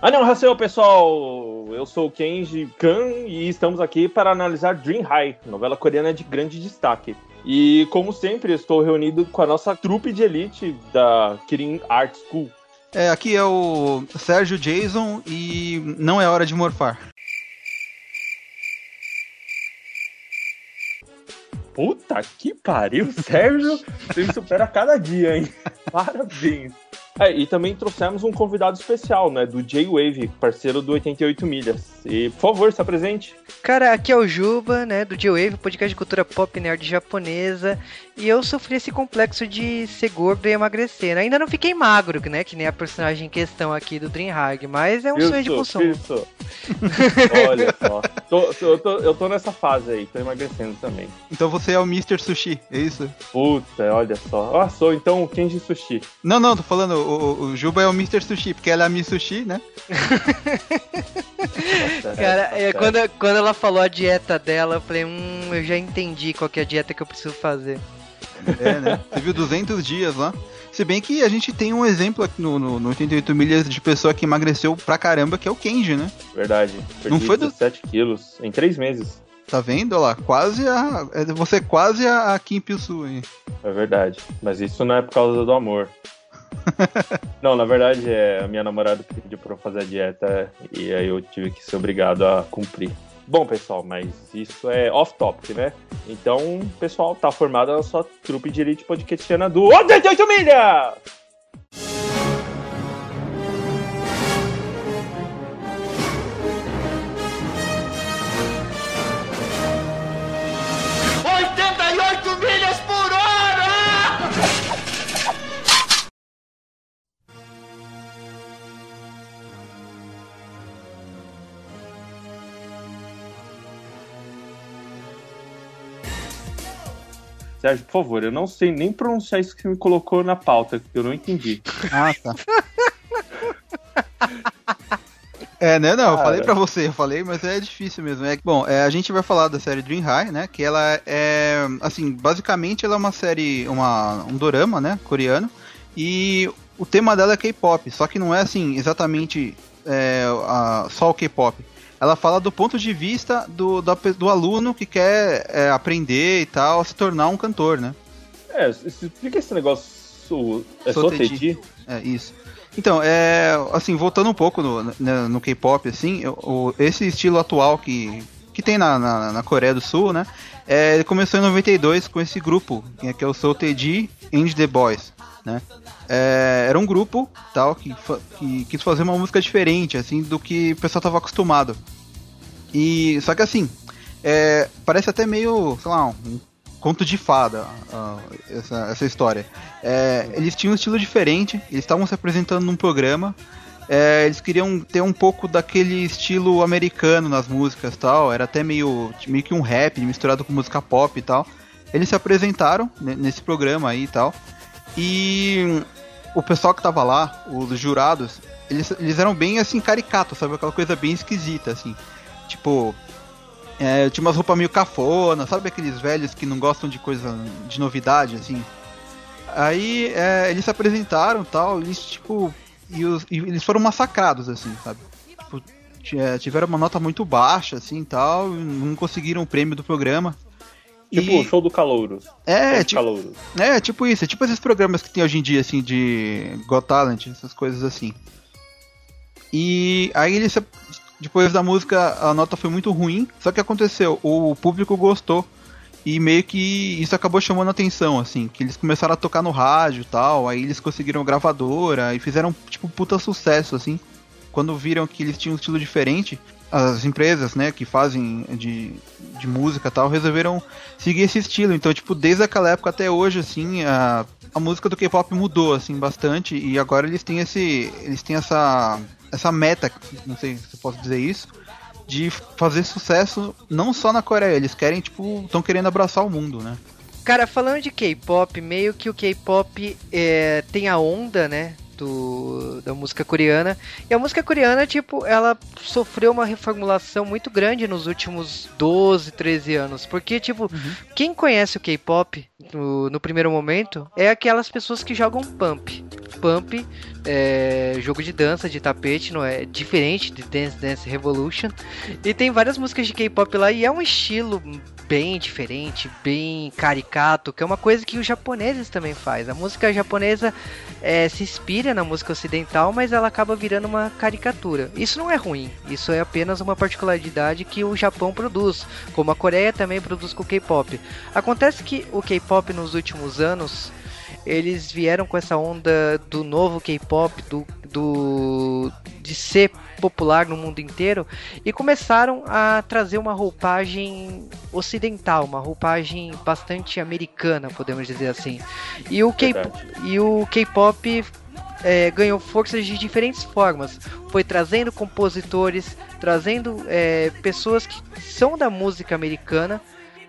Annyeonghaseyo, pessoal! Eu sou o Kenji Kan e estamos aqui para analisar Dream High, novela coreana de grande destaque. E, como sempre, estou reunido com a nossa trupe de elite da Kirin Art School. É, aqui é o Sérgio Jason e não é hora de morfar. Puta que pariu, Sérgio! Você me supera a cada dia, hein? Parabéns! É, e também trouxemos um convidado especial, né? Do J-Wave, parceiro do 88 Milhas. E, por favor, se apresente. Cara, aqui é o Juba, né? Do J-Wave, podcast de cultura pop nerd japonesa. E eu sofri esse complexo de ser gordo e emagrecer. Ainda não fiquei magro, né? Que nem a personagem em questão aqui do Dreamhag, mas é um Isso, sonho de consumo. Isso. Olha só. Tô- eu, tô, eu tô nessa fase aí, tô emagrecendo também. Então você é o Mr. Sushi, é isso? Puta, olha só. Ah, sou então o Kenji Sushi. Não, não, tô falando, o, o- Juba é o Mr. Sushi, porque ela é a Miss Sushi, né? Cara, é, quando, quando ela falou a dieta dela, eu falei, hum, eu já entendi qual que é a dieta que eu preciso fazer. É, né? Você viu 200 dias lá. Se bem que a gente tem um exemplo aqui no, no, no 88 milhas de pessoa que emagreceu pra caramba, que é o Kenji, né? Verdade. Perdi Não foi do- 17 quilos em 3 meses. Tá vendo? Olha lá, quase a. é, Você é quase a, a Kim Pil-Su aí. É verdade. Mas isso não é por causa do amor. não, na verdade é a minha namorada pediu pra eu fazer a dieta e aí eu tive que ser obrigado a cumprir. Bom, pessoal, mas isso é off-topic, né? Então, pessoal, tá formada a sua trupe de elite podcastiana do 88 Milha! Sérgio, por favor, eu não sei nem pronunciar isso que você me colocou na pauta, que eu não entendi. Ah, tá. É, né? Não, eu Cara. falei pra você, eu falei, mas é difícil mesmo. É, bom, é, a gente vai falar da série Dream High, né? Que ela é, assim, basicamente ela é uma série, uma, um dorama, né? Coreano. E o tema dela é K-pop, só que não é assim, exatamente é, a- só o K-pop. Ela fala do ponto de vista do, pe- do aluno que quer é, aprender e tal, se tornar um cantor, né? É, explica esse negócio. É. Soteji? É, isso. Então, é, assim, voltando um pouco no, no, no K-pop, assim, o- esse estilo atual que, que tem na, na, na Coreia do Sul, né, é, ele começou em 92 com esse grupo, que é, é o Soul and the Boys, né. É, era um grupo, tal, que, que quis fazer uma música diferente, assim, do que o pessoal estava acostumado. E, só que assim, é, parece até meio, sei lá, um conto de fada, ah, essa, essa história. É, eles tinham um estilo diferente, eles estavam se apresentando num programa. é, eles queriam ter um pouco daquele estilo americano nas músicas tal. Era até meio, meio que um rap misturado com música pop e tal. Eles se apresentaram ne- nesse programa aí e tal. E o pessoal que tava lá, os jurados, eles, eles eram bem assim caricatos, sabe? Aquela coisa bem esquisita, assim. Tipo, é, tinha umas roupas meio cafona, sabe aqueles velhos que não gostam de coisa de novidade, assim? Aí é, eles se apresentaram tal, eles tipo. E, os- e eles foram massacrados, assim, sabe? Tipo, ti- é, tiveram uma nota muito baixa, assim tal, não conseguiram o prêmio do programa. Tipo o show do Calouros. Show é, tipo, Calouros. é, tipo isso, é tipo esses programas que tem hoje em dia, assim, de Got Talent, essas coisas assim. E aí eles, se- depois da música, a nota foi muito ruim, só que aconteceu, o público gostou. E meio que isso acabou chamando a atenção, assim, que eles começaram a tocar no rádio e tal, aí eles conseguiram gravadora e fizeram, tipo, puta sucesso, assim. Quando viram que eles tinham um estilo diferente, as empresas, né, que fazem de, de música tal, resolveram seguir esse estilo. Então, tipo, desde aquela época até hoje, assim, a, a música do K-pop mudou, assim, bastante. E agora eles têm esse. Eles têm essa. essa meta, não sei se eu posso dizer isso, de fazer sucesso não só na Coreia, eles querem, tipo, estão querendo abraçar o mundo, né? Cara, falando de K-pop, meio que o K-pop é, tem a onda, né? Do, da música coreana. E a música coreana, tipo, ela sofreu uma reformulação muito grande nos últimos 12, 13 anos. Porque, tipo, uhum. quem conhece o K-pop no, no, primeiro momento é aquelas pessoas que jogam Pump. Pump é jogo de dança, de tapete, não é diferente de Dance Dance Revolution. E tem várias músicas de K-pop lá e é um estilo bem diferente, bem caricato, que é uma coisa que os japoneses também faz. A música japonesa é, se inspira na música ocidental, mas ela acaba virando uma caricatura. Isso não é ruim, isso é apenas uma particularidade que o Japão produz, como a Coreia também produz com o K-pop. Acontece que o K-pop nos últimos anos eles vieram com essa onda do novo K-pop, do, do de ser popular no mundo inteiro e começaram a trazer uma roupagem ocidental, uma roupagem bastante americana, podemos dizer assim. E o K-pop é, ganhou forças de diferentes formas. Foi trazendo compositores, trazendo é, pessoas que são da música americana,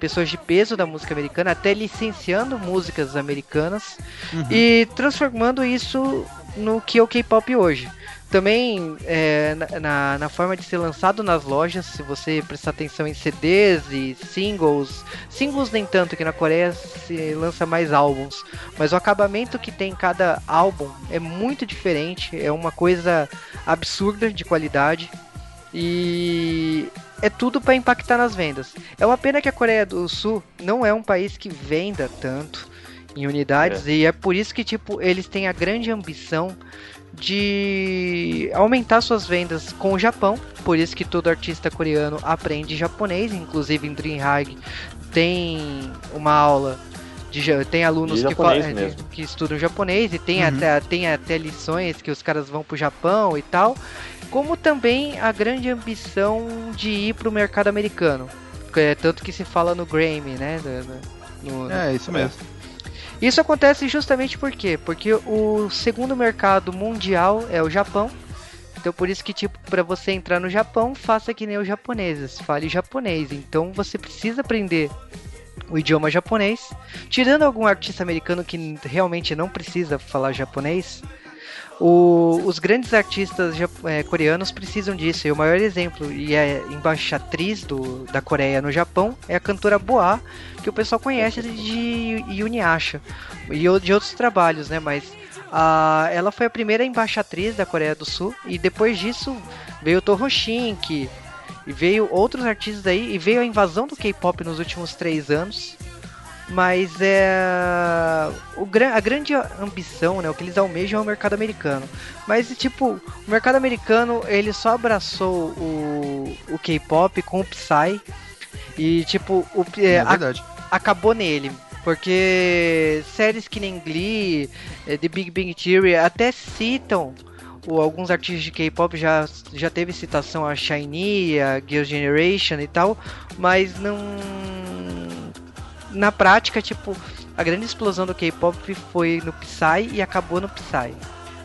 pessoas de peso da música americana, até licenciando músicas americanas uhum. e transformando isso no que é o K-pop hoje. Também é, na, na forma de ser lançado nas lojas, se você prestar atenção em CDs e singles, singles nem tanto, que na Coreia se lança mais álbuns, mas o acabamento que tem cada álbum é muito diferente, é uma coisa absurda de qualidade e é tudo para impactar nas vendas. É uma pena que a Coreia do Sul não é um país que venda tanto em unidades é. e é por isso que tipo eles têm a grande ambição de aumentar suas vendas com o Japão, por isso que todo artista coreano aprende japonês, inclusive em DreamHack tem uma aula de, tem alunos que, que, estudam japonês e tem, uhum. até, tem até lições que os caras vão pro Japão e tal, como também a grande ambição de ir pro mercado americano, é, tanto que se fala no Grammy, né? No, no, é, isso mesmo. Isso acontece justamente por quê? Porque o segundo mercado mundial é o Japão. Então por isso que tipo para você entrar no Japão, faça que nem os japoneses, fale japonês. Então você precisa aprender o idioma japonês. Tirando algum artista americano que realmente não precisa falar japonês, o, os grandes artistas é, coreanos precisam disso. E o maior exemplo, e é embaixatriz do, da Coreia no Japão, é a cantora Boa, que o pessoal conhece de Yuniasha e de outros trabalhos, né? Mas a, ela foi a primeira embaixatriz da Coreia do Sul e depois disso veio Toho Shink, e veio outros artistas aí, e veio a invasão do K-pop nos últimos três anos. Mas é. O, a grande ambição, né? O que eles almejam é o mercado americano. Mas, tipo, o mercado americano ele só abraçou o, o K-pop com o Psy. E, tipo, o, é, é verdade. A, acabou nele. Porque séries que nem Glee, é, The Big Bang Theory até citam o, alguns artistas de K-pop já, já teve citação a Shiny, a Girls' Generation e tal, mas não na prática, tipo, a grande explosão do K-pop foi no Psy e acabou no Psy.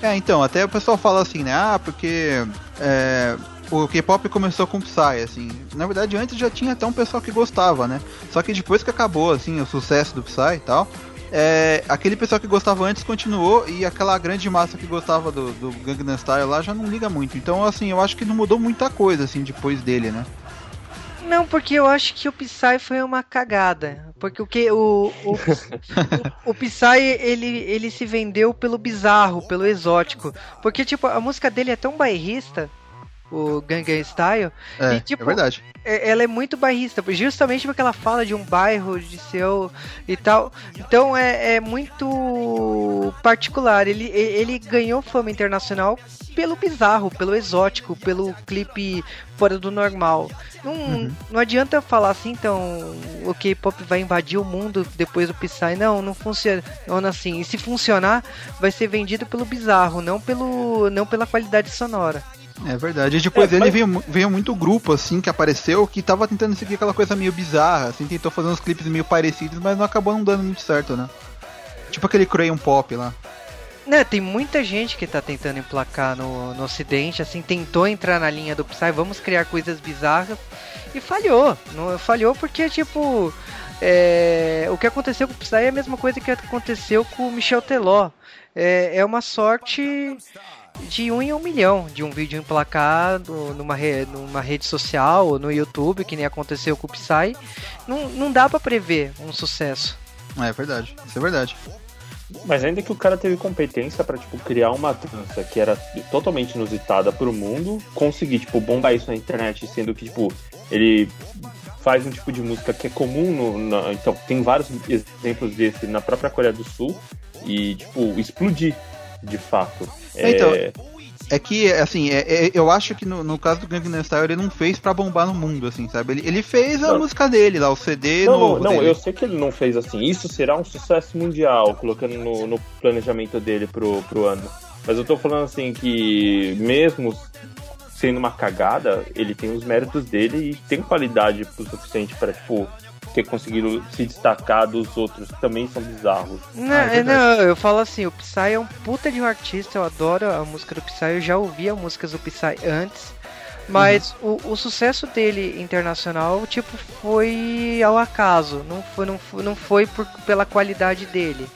É, então, até o pessoal fala assim, né? Ah, porque é, o K-pop começou com Psy, assim. Na verdade, antes já tinha até um pessoal que gostava, né? Só que depois que acabou, assim, o sucesso do Psy e tal, é, aquele pessoal que gostava antes continuou e aquela grande massa que gostava do, do Gangnam Style lá já não liga muito. Então, assim, eu acho que não mudou muita coisa, assim, depois dele, né? Não, porque eu acho que o Psy foi uma cagada. Porque o que o, o, o, o Psy, ele, ele se vendeu pelo bizarro, pelo exótico. Porque, tipo, a música dele é tão bairrista o Gangnam Style. É, e, tipo, é verdade. É, ela é muito bairrista, justamente porque ela fala de um bairro de seu e tal. Então é, é muito particular. Ele, ele ganhou fama internacional pelo bizarro, pelo exótico, pelo clipe fora do normal. Não, uhum. não adianta falar assim, então o K-pop vai invadir o mundo depois do Psy. Não, não funciona assim. E se funcionar, vai ser vendido pelo bizarro, não, pelo, não pela qualidade sonora. É verdade. E depois é, ele mas... veio, veio muito grupo, assim, que apareceu, que tava tentando seguir aquela coisa meio bizarra, assim, tentou fazer uns clipes meio parecidos, mas não acabou não dando muito certo, né? Tipo aquele Crayon Pop lá. Né, tem muita gente que tá tentando emplacar no, no ocidente, assim, tentou entrar na linha do Psy, vamos criar coisas bizarras, e falhou. Não, falhou porque, tipo, é, o que aconteceu com o Psy é a mesma coisa que aconteceu com o Michel Teló. É, é uma sorte de um em um milhão de um vídeo emplacado numa, re, numa rede social ou no YouTube, que nem aconteceu com o Psy. Não, não dá para prever um sucesso. É verdade, isso é verdade. Mas ainda que o cara teve competência para tipo criar uma dança que era totalmente inusitada pro mundo, conseguir tipo bombar isso na internet, sendo que tipo ele faz um tipo de música que é comum no, na, então tem vários exemplos desse na própria Coreia do Sul e tipo explodir de fato. Então, é... É que, assim, é, é, eu acho que no, no, caso do Gangnam Style ele não fez para bombar no mundo, assim, sabe? Ele, ele fez a não. música dele lá, o CD não, novo Não, dele. eu sei que ele não fez assim. Isso será um sucesso mundial, colocando no, no planejamento dele pro, pro ano. Mas eu tô falando assim que mesmo sendo uma cagada, ele tem os méritos dele e tem qualidade o suficiente para tipo ter conseguido se destacar dos outros que também são bizarros. Não, ah, é não, eu falo assim, o Psy é um puta de um artista, eu adoro a música do Psy, eu já ouvia músicas do Psy antes, mas uhum. o, o, sucesso dele internacional, tipo, foi ao acaso, não foi, não foi, não foi por, pela qualidade dele.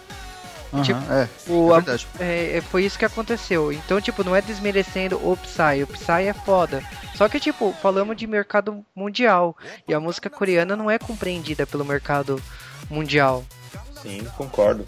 Uhum, tipo, é, o, é verdade. É, é, foi isso que aconteceu. Então, tipo, não é desmerecendo o Psy. O Psy é foda. Só que, tipo, falamos de mercado mundial. E a música coreana não é compreendida pelo mercado mundial. Sim, concordo.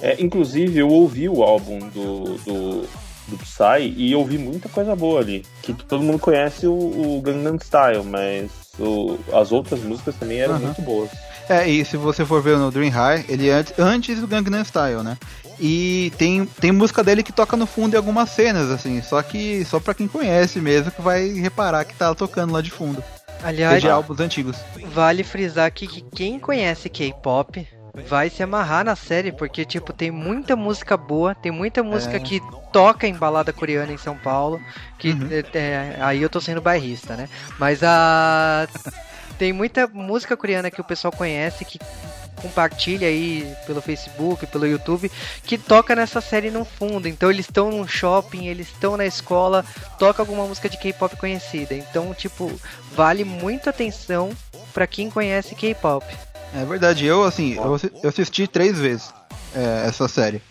É, inclusive, eu ouvi o álbum do, do, do Psy e ouvi muita coisa boa ali. Que todo mundo conhece o, o Gangnam Style, mas o, as outras músicas também eram uhum. muito boas. É, e se você for ver no Dream High, ele é antes do Gangnam Style, né? E tem, tem música dele que toca no fundo em algumas cenas, assim, só que só pra quem conhece mesmo que vai reparar que tá tocando lá de fundo. Aliás, de álbuns antigos. Vale frisar aqui que quem conhece K-pop vai se amarrar na série, porque, tipo, tem muita música boa, tem muita música é. que toca em balada coreana em São Paulo, que uhum. é, é aí eu tô sendo bairrista, né? Mas a. Tem muita música coreana que o pessoal conhece, que compartilha aí pelo Facebook, pelo YouTube, que toca nessa série no fundo. Então eles estão num shopping, eles estão na escola, toca alguma música de K-pop conhecida. Então, tipo, vale muito atenção para quem conhece K-pop. É verdade, eu assim, eu, assisti três vezes é, essa série.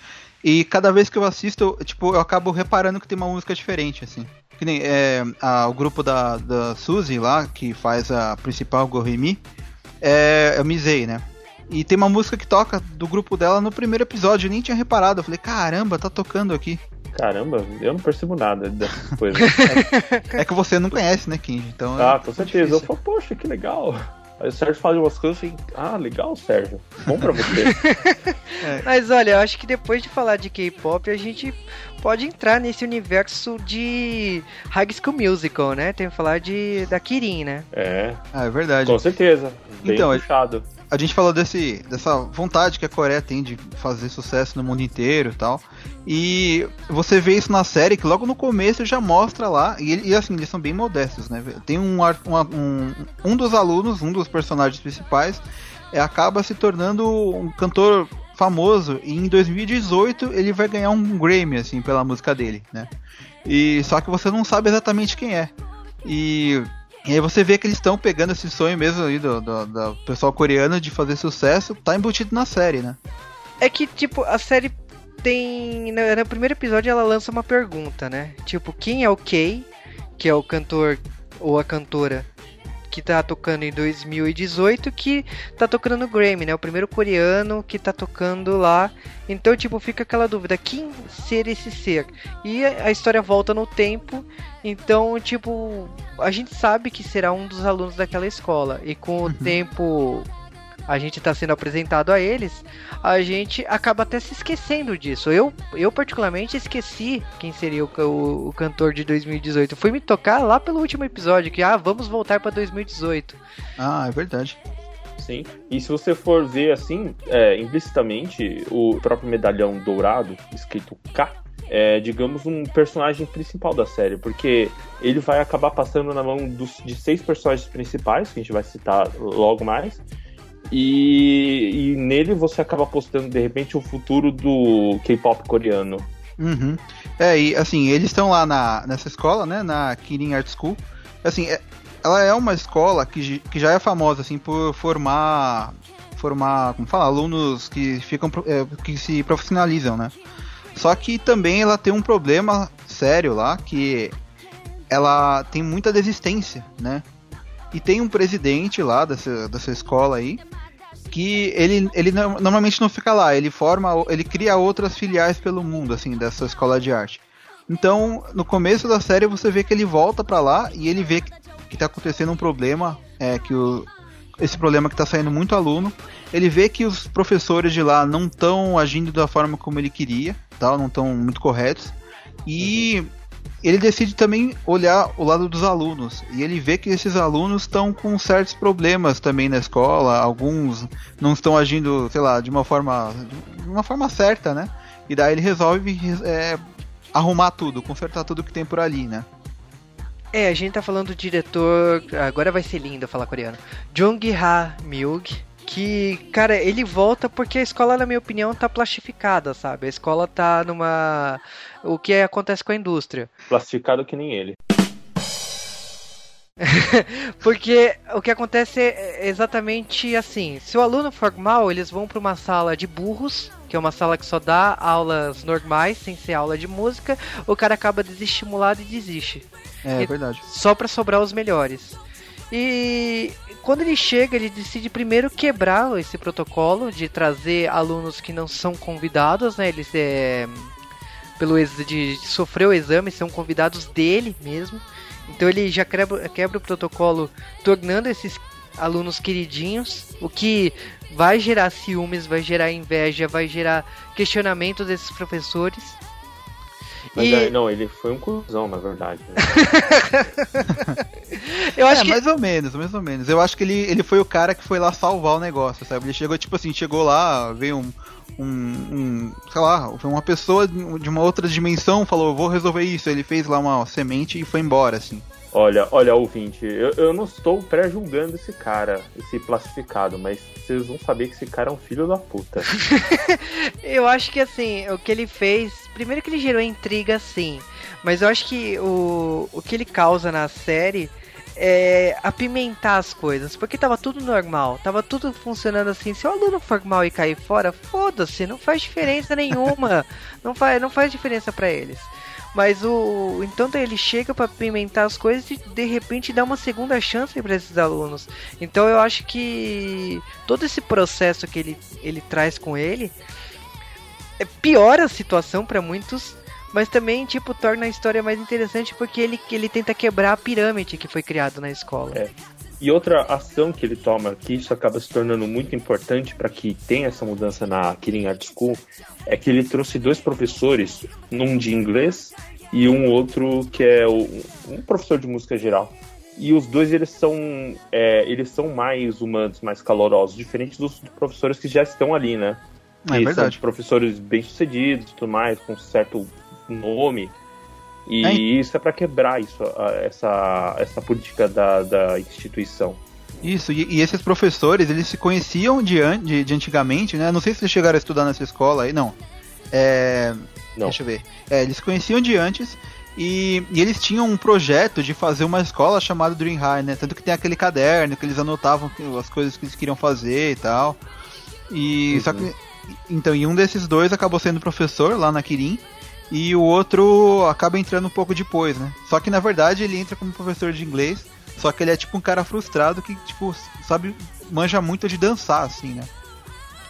E cada vez que eu assisto, tipo, eu acabo reparando que tem uma música diferente, assim. Que nem é, a, o grupo da, da Suzy lá, que faz a principal Gorimi, é, é o Misei, né? E tem uma música que toca do grupo dela no primeiro episódio, eu nem tinha reparado. Eu falei, caramba, tá tocando aqui. Caramba, eu não percebo nada dessas coisas. é, é, que você não conhece, né, King? Então ah, é com certeza. Eu falo, poxa, que legal. Aí o Sérgio fala de umas coisas assim, ah, legal, Sérgio. Bom pra você. é. Mas olha, eu acho que depois de falar de K-pop, a gente pode entrar nesse universo de High School Musical, né? Tem que falar de da Kirin, né? É. Ah, é verdade. Com certeza. Bem então, puxado. A gente falou desse, dessa vontade que a Coreia tem de fazer sucesso no mundo inteiro e tal. E você vê isso na série que logo no começo já mostra lá. E, e assim, eles são bem modestos, né? Tem um, um, um dos alunos, um dos personagens principais, é, acaba se tornando um cantor famoso e em 2018 ele vai ganhar um Grammy assim pela música dele, né? E só que você não sabe exatamente quem é. E, e aí você vê que eles estão pegando esse sonho mesmo aí do, do, do, pessoal coreano de fazer sucesso, tá embutido na série, né? É que tipo a série tem no, no primeiro episódio ela lança uma pergunta, né? Tipo quem é o Kay, que é o cantor ou a cantora que tá tocando em 2018, que tá tocando no Grammy, né? O primeiro coreano que tá tocando lá. Então, tipo, fica aquela dúvida, quem ser esse ser? E a história volta no tempo, então, tipo, a gente sabe que será um dos alunos daquela escola. E com o uhum. tempo a gente está sendo apresentado a eles, a gente acaba até se esquecendo disso. Eu, eu particularmente esqueci quem seria o, o, o cantor de 2018. Fui me tocar lá pelo último episódio que ah, vamos voltar para 2018. Ah, é verdade. Sim. E se você for ver assim, é, implicitamente, o próprio medalhão dourado, escrito K, é, digamos, um personagem principal da série, porque ele vai acabar passando na mão dos, de seis personagens principais, que a gente vai citar logo mais, e, e nele você acaba postando de repente o futuro do K-pop coreano. Uhum. É, e assim, eles estão lá na, nessa escola, né, na Kirin Art School. Assim, é, ela é uma escola que, que já é famosa assim por formar formar, como fala, alunos que ficam é, que se profissionalizam, né? Só que também ela tem um problema sério lá que ela tem muita desistência, né? E tem um presidente lá dessa, dessa escola aí que ele, ele normalmente não fica lá, ele forma, ele cria outras filiais pelo mundo, assim, dessa escola de arte. Então, no começo da série você vê que ele volta para lá e ele vê que, que tá acontecendo um problema, é que o, esse problema que tá saindo muito aluno, ele vê que os professores de lá não estão agindo da forma como ele queria, tal, não estão muito corretos. E ele decide também olhar o lado dos alunos e ele vê que esses alunos estão com certos problemas também na escola, alguns não estão agindo, sei lá, de uma forma, de uma forma certa, né? E daí ele resolve é, arrumar tudo, consertar tudo que tem por ali, né? É, a gente tá falando do diretor, agora vai ser lindo falar coreano, Jung Ha Myung, que, cara, ele volta porque a escola, na minha opinião, tá plastificada, sabe? A escola tá numa o que acontece com a indústria. Plastificado que nem ele. Porque o que acontece é exatamente assim: se o aluno for mal, eles vão para uma sala de burros, que é uma sala que só dá aulas normais, sem ser aula de música, o cara acaba desestimulado e desiste. É, é verdade. Só para sobrar os melhores. E quando ele chega, ele decide primeiro quebrar esse protocolo de trazer alunos que não são convidados, né? Eles é, pelo de, de sofrer o exame, são convidados dele mesmo. Então ele já quebra, quebra o protocolo, tornando esses alunos queridinhos, o que vai gerar ciúmes, vai gerar inveja, vai gerar questionamento desses professores. Mas e... é, não, ele foi um cuzão, na verdade. Né? eu acho é, que... mais ou menos, mais ou menos. Eu acho que ele, ele foi o cara que foi lá salvar o negócio, sabe? Ele chegou, tipo assim, chegou lá, veio um, um, um, sei lá, uma pessoa de uma outra dimensão falou, vou resolver isso. Ele fez lá uma semente e foi embora, assim. Olha, olha, ouvinte, eu, eu não estou pré-julgando esse cara, esse plastificado, mas vocês vão saber que esse cara é um filho da puta. eu acho que assim, o que ele fez. Primeiro que ele gerou intriga, sim. Mas eu acho que o, o que ele causa na série é, apimentar as coisas, porque tava tudo normal, tava tudo funcionando assim. Se o aluno for mal e cair fora, foda-se, não faz diferença nenhuma, não faz, não faz diferença para eles. Mas o então ele chega para apimentar as coisas e de repente dá uma segunda chance para esses alunos. Então eu acho que todo esse processo que ele, ele traz com ele piora a situação para muitos mas também, tipo, torna a história mais interessante porque ele, ele tenta quebrar a pirâmide que foi criada na escola. É. E outra ação que ele toma, que isso acaba se tornando muito importante para que tenha essa mudança na Kirin Art School, é que ele trouxe dois professores, um de inglês e um outro que é o, um professor de música geral. E os dois eles são é, eles são mais humanos, mais calorosos, diferente dos professores que já estão ali, né? É verdade. São professores bem sucedidos, tudo mais, com certo nome. E é. isso é para quebrar isso, essa, essa política da, da instituição. Isso, e, e, esses professores, eles se conheciam de, de, de, antigamente, né? Não sei se eles chegaram a estudar nessa escola aí, não. É, não. Deixa eu ver. É, eles se conheciam de antes e, e, eles tinham um projeto de fazer uma escola chamada Dream High, né? Tanto que tem aquele caderno que eles anotavam as coisas que eles queriam fazer e tal. E uhum. só que então, e um desses dois acabou sendo professor lá na Kirin e o outro acaba entrando um pouco depois, né? Só que na verdade ele entra como professor de inglês, só que ele é tipo um cara frustrado que, tipo, sabe, manja muito de dançar, assim, né?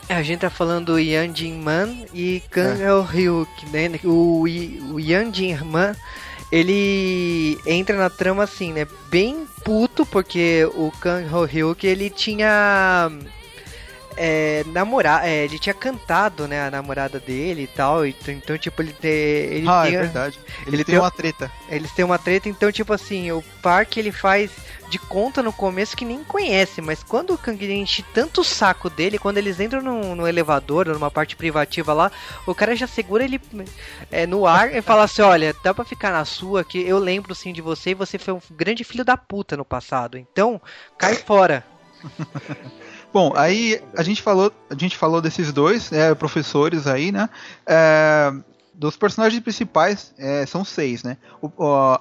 É, a gente tá falando do Yan Jin-man e Kang é. Hyuk, né? O, o Yan Jin-man, ele entra na trama assim, né? Bem puto, porque o Kang Hyuk, ele tinha é, namorar, é, ele tinha cantado, né, a namorada dele e tal, então, então tipo, ele, tem, ele ah, tem... é verdade. Ele, ele tem, tem uma treta. Eles têm uma treta, então, tipo assim, o parque ele faz de conta no começo que nem conhece, mas quando o Kang enche tanto o saco dele, quando eles entram no, no elevador, numa parte privativa lá, o cara já segura ele é, no ar e fala assim: olha, dá pra ficar na sua, que eu lembro sim de você e você foi um grande filho da puta no passado, então cai fora. Bom, aí a gente falou, a gente falou desses dois é, professores aí, né? É, dos personagens principais é, são seis, né? O,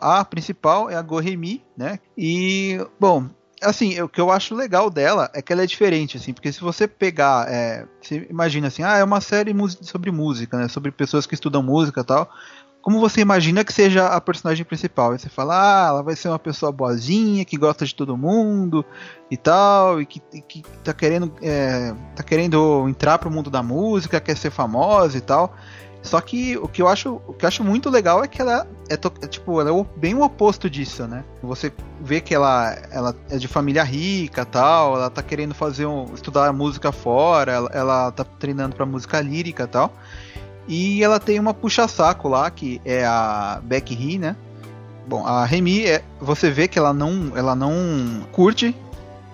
a principal é a Goremi, né? E bom, assim, o que eu acho legal dela é que ela é diferente, assim, porque se você pegar, é, você imagina assim, ah, é uma série sobre música, né, sobre pessoas que estudam música e tal, como você imagina que seja a personagem principal? Aí você fala, ah, ela vai ser uma pessoa boazinha, que gosta de todo mundo e tal, e que, e que tá querendo é, tá querendo entrar pro mundo da música, quer ser famosa e tal. Só que o que eu acho, o que eu acho muito legal é que ela é, é tipo, ela é bem o oposto disso, né? Você vê que ela, ela é de família rica, tal, ela tá querendo fazer um, estudar música fora, ela, ela tá treinando para música lírica, tal. E ela tem uma puxa-saco lá, que é a Becky He, né? Bom, a Remy, é, você vê que ela não, ela não curte,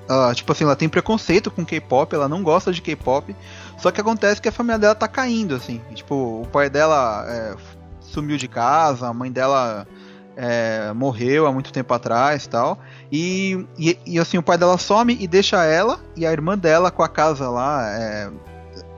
uh, tipo assim, ela tem preconceito com K-pop, ela não gosta de K-pop, só que acontece que a família dela tá caindo, assim. Tipo, o pai dela é, sumiu de casa, a mãe dela é, morreu há muito tempo atrás tal. E, e, e, assim, o pai dela some e deixa ela e a irmã dela com a casa lá, é,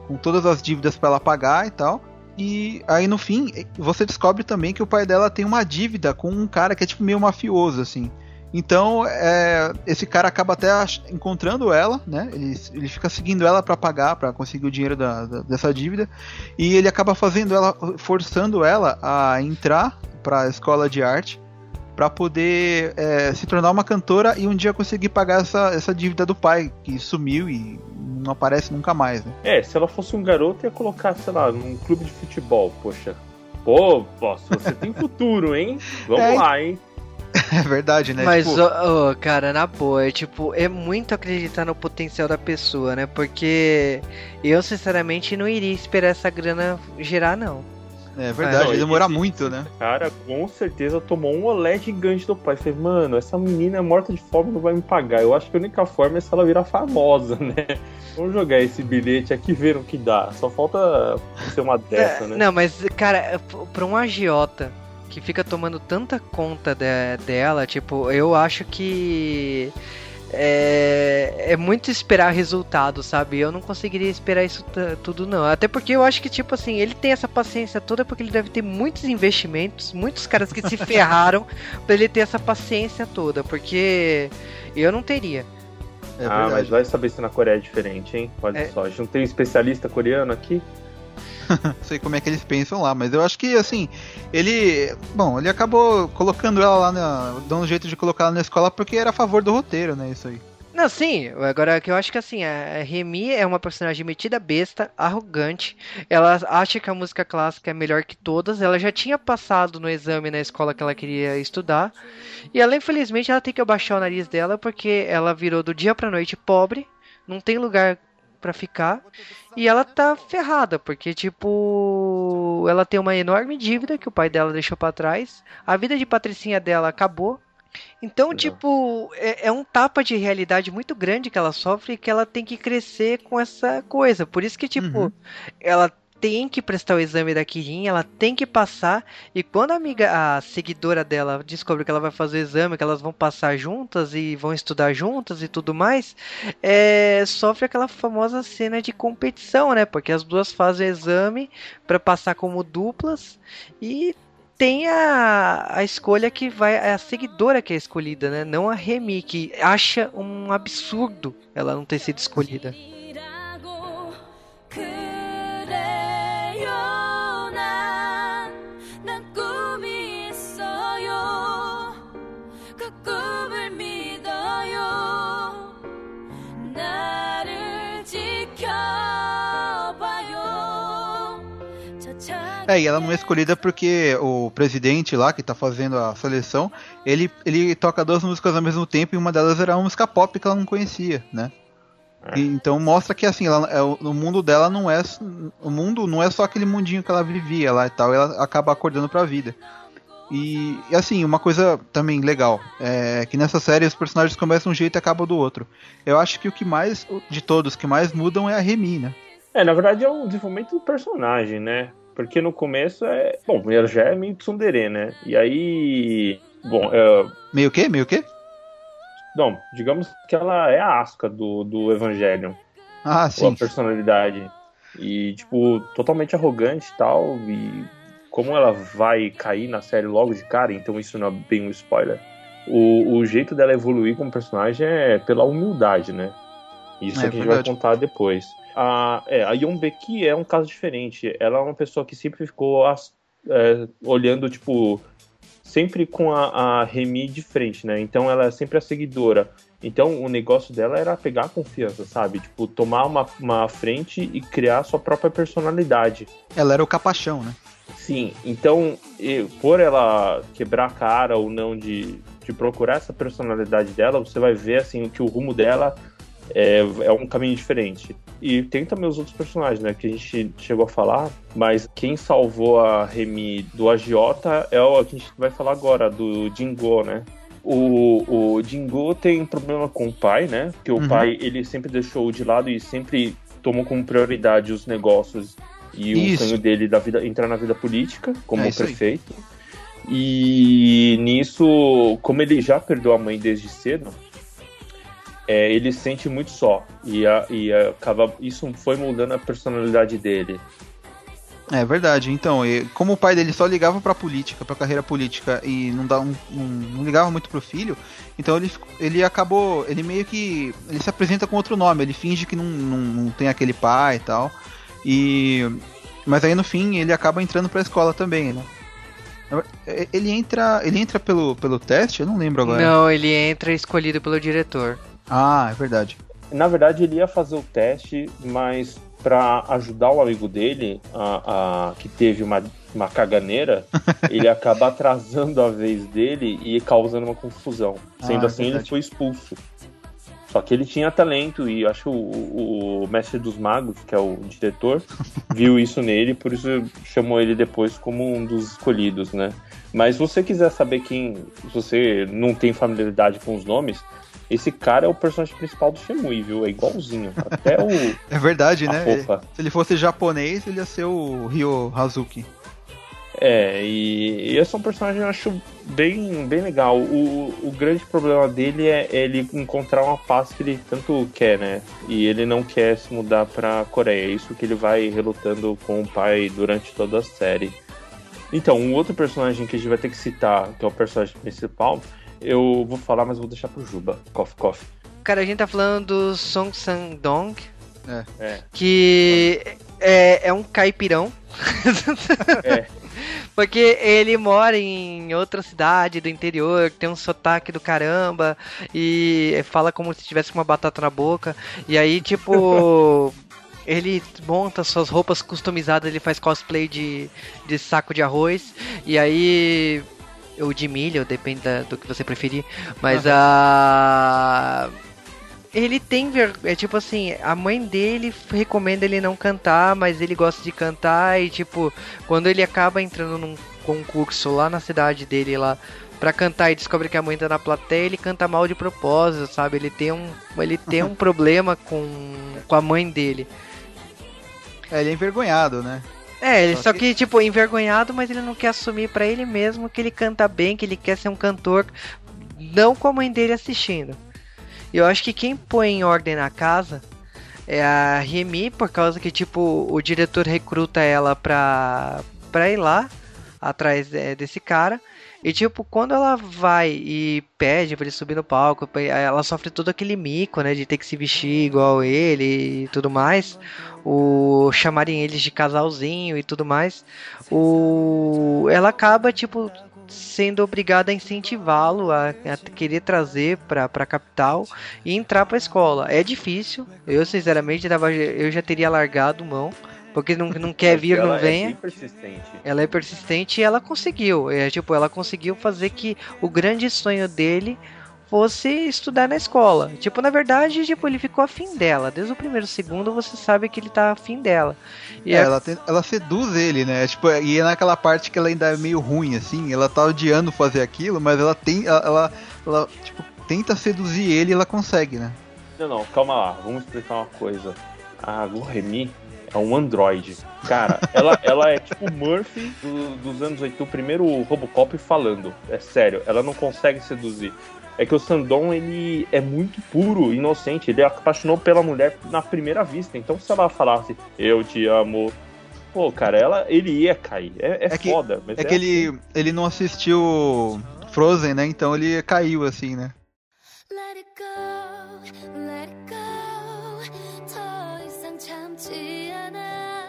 com todas as dívidas para ela pagar e tal. E aí no fim, você descobre também que o pai dela tem uma dívida com um cara que é tipo meio mafioso, assim. Então, é, esse cara acaba até encontrando ela, né? Ele, ele fica seguindo ela para pagar, para conseguir o dinheiro da, da, dessa dívida. E ele acaba fazendo ela, forçando ela a entrar para a escola de arte para poder é, se tornar uma cantora e um dia conseguir pagar essa, essa dívida do pai que sumiu e não aparece nunca mais. Né? É, se ela fosse um garoto ia colocar, sei lá, num clube de futebol, poxa. Pô, posso, você tem futuro, hein? Vamos é, lá, hein? É verdade, né? Mas, tipo... oh, oh, cara, na boa, é, tipo, é muito acreditar no potencial da pessoa, né? Porque eu, sinceramente, não iria esperar essa grana girar, não. É verdade, é, demorar muito, né? Cara, com certeza tomou um olé gigante do pai. Falei, mano, essa menina é morta de fome não vai me pagar. Eu acho que a única forma é se ela virar famosa, né? Vamos jogar esse bilhete aqui e ver o que dá. Só falta ser uma dessa, é, né? Não, mas, cara, pra um agiota que fica tomando tanta conta de, dela, tipo, eu acho que é, é muito esperar resultado, sabe? Eu não conseguiria esperar isso tudo, não. Até porque eu acho que, tipo assim, ele tem essa paciência toda porque ele deve ter muitos investimentos, muitos caras que se ferraram para ele ter essa paciência toda, porque eu não teria. É ah, mas vai saber se na Coreia é diferente, hein? Olha é. só, a gente não tem um especialista coreano aqui? sei como é que eles pensam lá, mas eu acho que assim, ele. Bom, ele acabou colocando ela lá, na, dando um jeito de colocar ela na escola porque era a favor do roteiro, né? Isso aí. Não, sim, agora que eu acho que assim, a Remy é uma personagem metida besta, arrogante. Ela acha que a música clássica é melhor que todas. Ela já tinha passado no exame na escola que ela queria estudar. E ela, infelizmente, ela tem que abaixar o nariz dela porque ela virou do dia pra noite pobre, não tem lugar para ficar. E ela tá ferrada, porque, tipo, ela tem uma enorme dívida que o pai dela deixou para trás. A vida de patricinha dela acabou. Então, Não. tipo, é, é, um tapa de realidade muito grande que ela sofre e que ela tem que crescer com essa coisa. Por isso que, tipo, uhum. ela tem que prestar o exame da Kirin, ela tem que passar. E quando a amiga, a seguidora dela descobre que ela vai fazer o exame, que elas vão passar juntas e vão estudar juntas e tudo mais, é, sofre aquela famosa cena de competição, né? Porque as duas fazem o exame para passar como duplas e tem a, a escolha que vai. É a seguidora que é escolhida, né? Não a Remy, que acha um absurdo ela não ter sido escolhida. É, e ela não é escolhida porque o presidente lá, que tá fazendo a seleção, ele, ele toca duas músicas ao mesmo tempo e uma delas era uma música pop que ela não conhecia, né? É. E, então mostra que assim, ela, é, o mundo dela não é. O mundo não é só aquele mundinho que ela vivia lá e tal, ela acaba acordando pra vida. E, e, assim, uma coisa também legal é que nessa série os personagens começam de um jeito e acabam do outro. Eu acho que o que mais, de todos, que mais mudam é a Remy, né? É, na verdade é o desenvolvimento do personagem, né? Porque no começo é. Bom, ela já é meio tsundere, né? E aí. Bom. É... Meio o quê? Meio o quê? Não, digamos que ela é a asca do, do Evangelion. Ah, sim. a personalidade. E, tipo, totalmente arrogante e tal. E como ela vai cair na série logo de cara, então isso não é bem um spoiler. o, o jeito dela evoluir como personagem é pela humildade, né? Isso É que a gente vai contar depois. A, é, a Yeon Beki é um caso diferente. Ela é uma pessoa que sempre ficou as- é, olhando, tipo, sempre com a, a Remy de frente, né? Então ela é sempre a seguidora. Então o negócio dela era pegar a confiança, sabe? Tipo, tomar uma, uma frente e criar sua própria personalidade. Ela era o capachão, né? Sim, então, e- por ela quebrar a cara ou não de, de procurar essa personalidade dela, você vai ver assim que o rumo dela é, é um caminho diferente. E tem também os outros personagens, né, que a gente chegou a falar, mas quem salvou a Remy do agiota é o que a gente vai falar agora, do Jingo, né? O, o Jingo tem problema com o pai, né? Porque o Uhum. pai, ele sempre deixou de lado e sempre tomou como prioridade os negócios e Isso. o sonho dele da vida entrar na vida política como É isso aí. prefeito. E nisso, como ele já perdeu a mãe desde cedo, é, ele se sente muito só e, a- e acaba isso foi moldando a personalidade dele. É verdade. Então, e como o pai dele só ligava pra política, pra carreira política e não, dá um, um- não ligava muito pro filho, então ele, ele acabou. Ele meio que. Ele se apresenta com outro nome, ele finge que não, não, não tem aquele pai e tal. E. Mas aí no fim ele acaba entrando pra escola também, né? Ele entra. Ele entra pelo, pelo teste? Eu não lembro agora. Não, ele entra escolhido pelo diretor. Ah, é verdade. Na verdade, ele ia fazer o teste, mas para ajudar o amigo dele, a, a- que teve uma, uma caganeira, ele acaba atrasando a vez dele e causando uma confusão. Sendo Ah, é assim, ele foi expulso. Só que ele tinha talento e acho o, o mestre dos magos, que é o diretor, viu isso nele, por isso chamou ele depois como um dos escolhidos, né? Mas se você quiser saber quem, se você não tem familiaridade com os nomes, esse cara é o personagem principal do Shemui, viu? É igualzinho. Até o É verdade, né? Se ele fosse japonês, ele ia ser o Ryo Hazuki. É, e, e esse é um personagem que eu acho bem, bem legal. O, o grande problema dele é ele encontrar uma paz que ele tanto quer, né? E ele não quer se mudar pra Coreia. É isso que ele vai relutando com o pai durante toda a série. Então, um outro personagem que a gente vai ter que citar, que é o personagem principal, eu vou falar, mas vou deixar pro Juba. Coffee, coffee. Cara, a gente tá falando do Song Sang-dong, É. que é, é um caipirão. É. Porque ele mora em outra cidade do interior, tem um sotaque do caramba e fala como se tivesse uma batata na boca. E aí, tipo, ele monta suas roupas customizadas, ele faz cosplay de, de saco de arroz. E aí. Ou de milho, depende da- do que você preferir. Mas a. Ele tem ver... É tipo assim, a mãe dele recomenda ele não cantar, mas ele gosta de cantar e tipo, quando ele acaba entrando num concurso lá na cidade dele lá pra cantar e descobre que a mãe tá na plateia, ele canta mal de propósito, sabe? Ele tem um ele tem um problema com com a mãe dele. É, ele é envergonhado, né? É, ele Só só que- que tipo envergonhado, mas ele não quer assumir pra ele mesmo que ele canta bem, que ele quer ser um cantor, não com a mãe dele assistindo. E eu acho que quem põe em ordem na casa é a Remy, por causa que, tipo, o diretor recruta ela pra, pra ir lá atrás é, desse cara. E, tipo, quando ela vai e pede pra ele subir no palco, ela sofre todo aquele mico, né, de ter que se vestir igual ele e tudo mais. O chamarem eles de casalzinho e tudo mais. O ela acaba, tipo, sendo obrigada a incentivá-lo a, a querer trazer pra, pra capital e entrar pra escola. É difícil. Eu, sinceramente, eu já teria largado mão. Porque não, não quer vir, Ela não é venha. bem persistente. Ela é persistente e ela conseguiu. É, tipo, ela conseguiu fazer que o grande sonho dele fosse estudar na escola. Tipo, na verdade, tipo, ele ficou afim dela. Desde o primeiro segundo você sabe que ele tá afim dela. E É, é- ela, tem- ela seduz ele, né? Tipo, e é naquela parte que ela ainda é meio ruim, assim. Ela tá odiando fazer aquilo, mas ela tem. Ela, ela, ela, tipo, tenta seduzir ele e ela consegue, né? Não, não, calma lá, vamos explicar uma coisa. A Goremi é um androide. Cara, ela, ela é tipo Murphy do- dos anos 80, o primeiro Robocop falando. É sério, ela não consegue seduzir. É que o Sandon, ele é muito puro, inocente. Ele apaixonou pela mulher na primeira vista. Então, se ela falasse, eu te amo. Pô, cara, ela, ele ia cair. É, é, É que- foda. Mas É que ele, ele não assistiu Frozen, né? Então ele caiu assim, né? Let it go, let it go. 더 이상 참지 않아.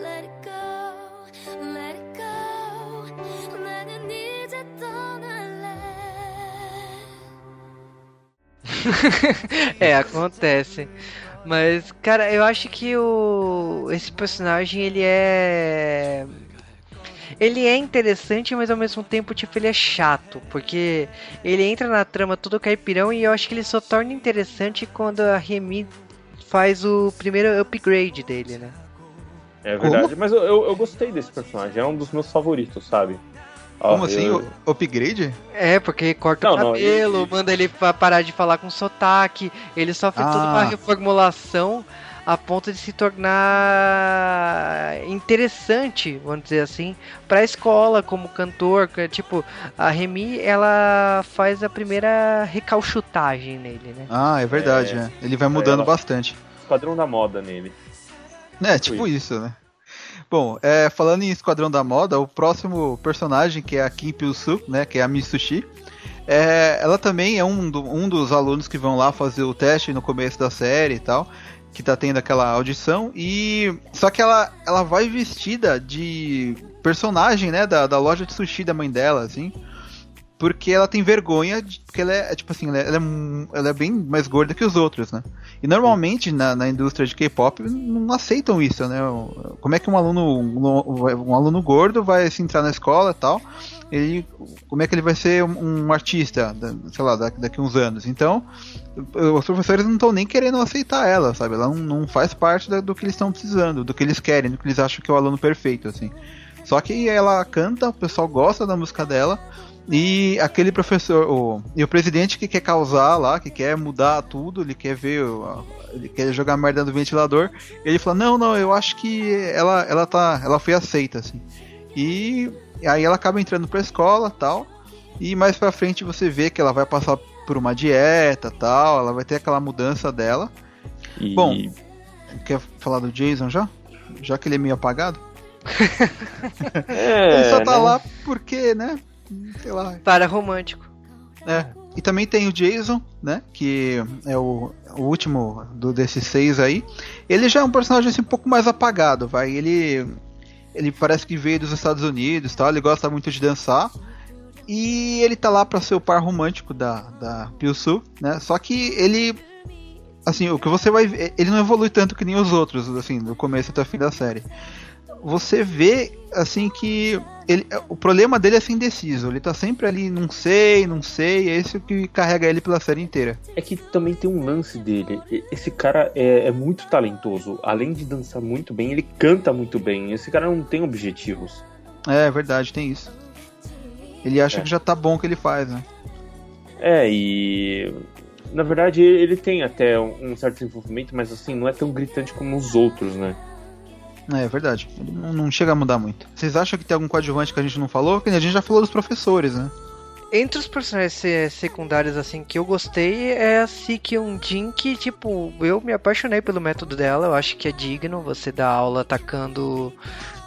Let it go, let it go. 나는 이제 떠날래. é, acontece. Mas, cara, eu acho que o esse personagem ele é ele é interessante, mas ao mesmo tempo, tipo, ele é chato, porque ele entra na trama todo caipirão e eu acho que ele só torna interessante quando a Remy faz o primeiro upgrade dele, né? É verdade, mas eu, eu, eu gostei desse personagem, é um dos meus favoritos, sabe? Ó, Como assim? eu- o Upgrade? É, porque corta Não, o não, cabelo, ele- manda ele pa- parar de falar com sotaque, ele sofre toda uma Ah. reformulação a ponto de se tornar interessante, vamos dizer assim, para a escola como cantor, que, tipo, a Remy, ela faz a primeira recalchutagem nele, né? Ah, é verdade, É. é. Ele vai mudando Ela- bastante. Esquadrão da moda nele. É, tipo isso, né? Bom, é, falando em Esquadrão da Moda, o próximo personagem, que é a Kim Pil-soo, né, que é a Mitsushi, é, ela também é um, do- um dos alunos que vão lá fazer o teste no começo da série e tal, que tá tendo aquela audição, e só que ela, ela vai vestida de personagem, né, da, da loja de sushi da mãe dela, assim, porque ela tem vergonha, de, porque ela é, é, tipo assim, ela é, é ela é bem mais gorda que os outros, né? E normalmente na, na indústria de K-pop não aceitam isso, né? Como é que um aluno um, um aluno gordo vai se entrar na escola e tal? Ele, como é que ele vai ser um, um artista, sei lá, daqui, daqui uns anos? Então, os professores não estão nem querendo aceitar ela, sabe? Ela não, não faz parte da- do que eles estão precisando, do que eles querem, do que eles acham que é o aluno perfeito, assim. Só que ela canta, o pessoal gosta da música dela. E aquele professor, o, e o presidente que quer causar lá, que quer mudar tudo, ele quer ver, ele quer jogar merda no ventilador, ele fala: "Não, não, eu acho que ela ela tá, ela foi aceita assim". E aí ela acaba entrando pra escola, tal. E mais pra frente você vê que ela vai passar por uma dieta, tal, ela vai ter aquela mudança dela. E Bom, Quer falar do Jason já? Já que ele é meio apagado? é, ele só tá né? lá porque, né? Sei lá, Para romântico. É. E também tem o Jason, né? Que é o, o último do, desses seis aí. Ele já é um personagem assim, um pouco mais apagado, vai. Ele. Ele parece que veio dos Estados Unidos tal, ele gosta muito de dançar. E ele tá lá pra ser o par romântico da, da Pilsu, né? Só que ele. Assim, o que você vai ver. Ele não evolui tanto que nem os outros, assim, do começo até o fim da série. Você vê, assim, que. Ele, o problema dele é ser indeciso. Ele tá sempre ali, não sei, não sei. É isso que carrega ele pela série inteira. É que também tem um lance dele. Esse cara é, é muito talentoso. Além de dançar muito bem, ele canta muito bem. Esse cara não tem objetivos. É verdade, tem isso. Ele acha É. que já tá bom o que ele faz, né? É, e. Na verdade, ele tem até um certo desenvolvimento, mas assim, não é tão gritante como os outros, né? É verdade. Ele não, não chega a mudar muito. Vocês acham que tem algum coadjuvante que a gente não falou? Que a gente já falou dos professores, né? Entre os personagens se- secundários, assim, que eu gostei é a Sikyun Jin, que, tipo, eu me apaixonei pelo método dela. Eu acho que é digno você dar aula atacando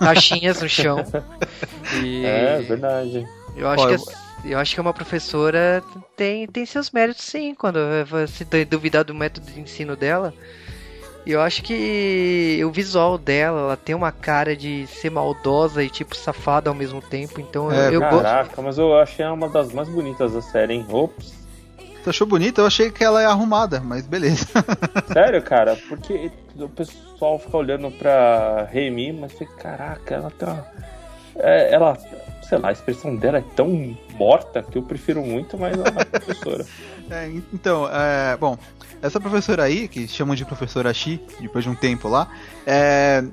taxinhas no chão. E É, verdade. eu acho Ó, que eu- é- eu acho que uma professora tem, tem seus méritos sim, quando você duvidar do método de ensino dela. E eu acho que o visual dela, ela tem uma cara de ser maldosa e tipo safada ao mesmo tempo. Então É, eu, eu gosto. Caraca, mas eu achei ela uma das mais bonitas da série, hein? Ops. Você achou bonita? Eu achei que ela é arrumada, mas beleza. Sério, cara? Porque o pessoal fica olhando pra Remy, mas fica, caraca, ela tá. É, ela, sei lá, a expressão dela é tão morta que eu prefiro muito mais a professora. É, en- então, é, bom, essa professora aí, que chamam de professora Shi, depois de um tempo lá, é,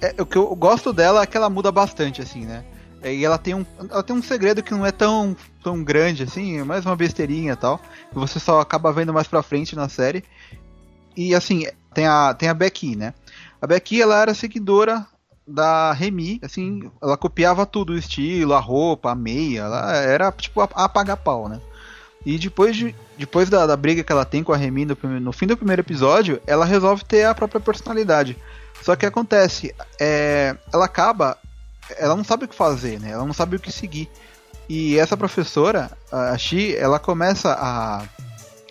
é, o que eu gosto dela é que ela muda bastante, assim, né? E ela tem um, ela tem um segredo que não é tão, tão grande, assim, é mais uma besteirinha e tal, que você só acaba vendo mais pra frente na série. E assim, tem a, tem a Becky, né? A Becky, ela era seguidora da Remy, assim, ela copiava tudo, o estilo, a roupa, a meia, ela era tipo a, a pagar pau, né? E depois, de, depois da, da briga que ela tem com a Remy no, no fim do primeiro episódio, ela resolve ter a própria personalidade. Só que acontece, é, ela acaba. Ela não sabe o que fazer, né? Ela não sabe o que seguir. E essa professora, a Shi, ela começa a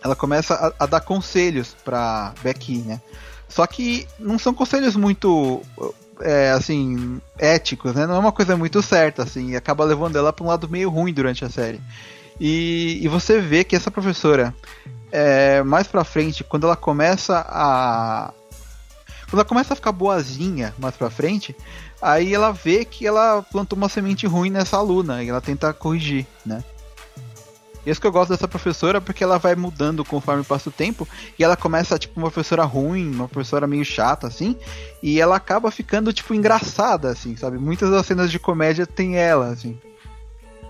ela começa a, a dar conselhos pra Becky, né? Só que não são conselhos muito é, assim, éticos, né? Não é uma coisa muito certa, assim, e acaba levando ela para um lado meio ruim durante a série. E, e você vê que essa professora, é, mais pra frente, quando ela começa a. Quando ela começa a ficar boazinha mais pra frente, aí ela vê que ela plantou uma semente ruim nessa aluna e ela tenta corrigir, né? Isso que eu gosto dessa professora porque ela vai mudando conforme passa o tempo e ela começa tipo uma professora ruim, uma professora meio chata assim, e ela acaba ficando tipo engraçada assim, sabe? Muitas das cenas de comédia tem ela assim.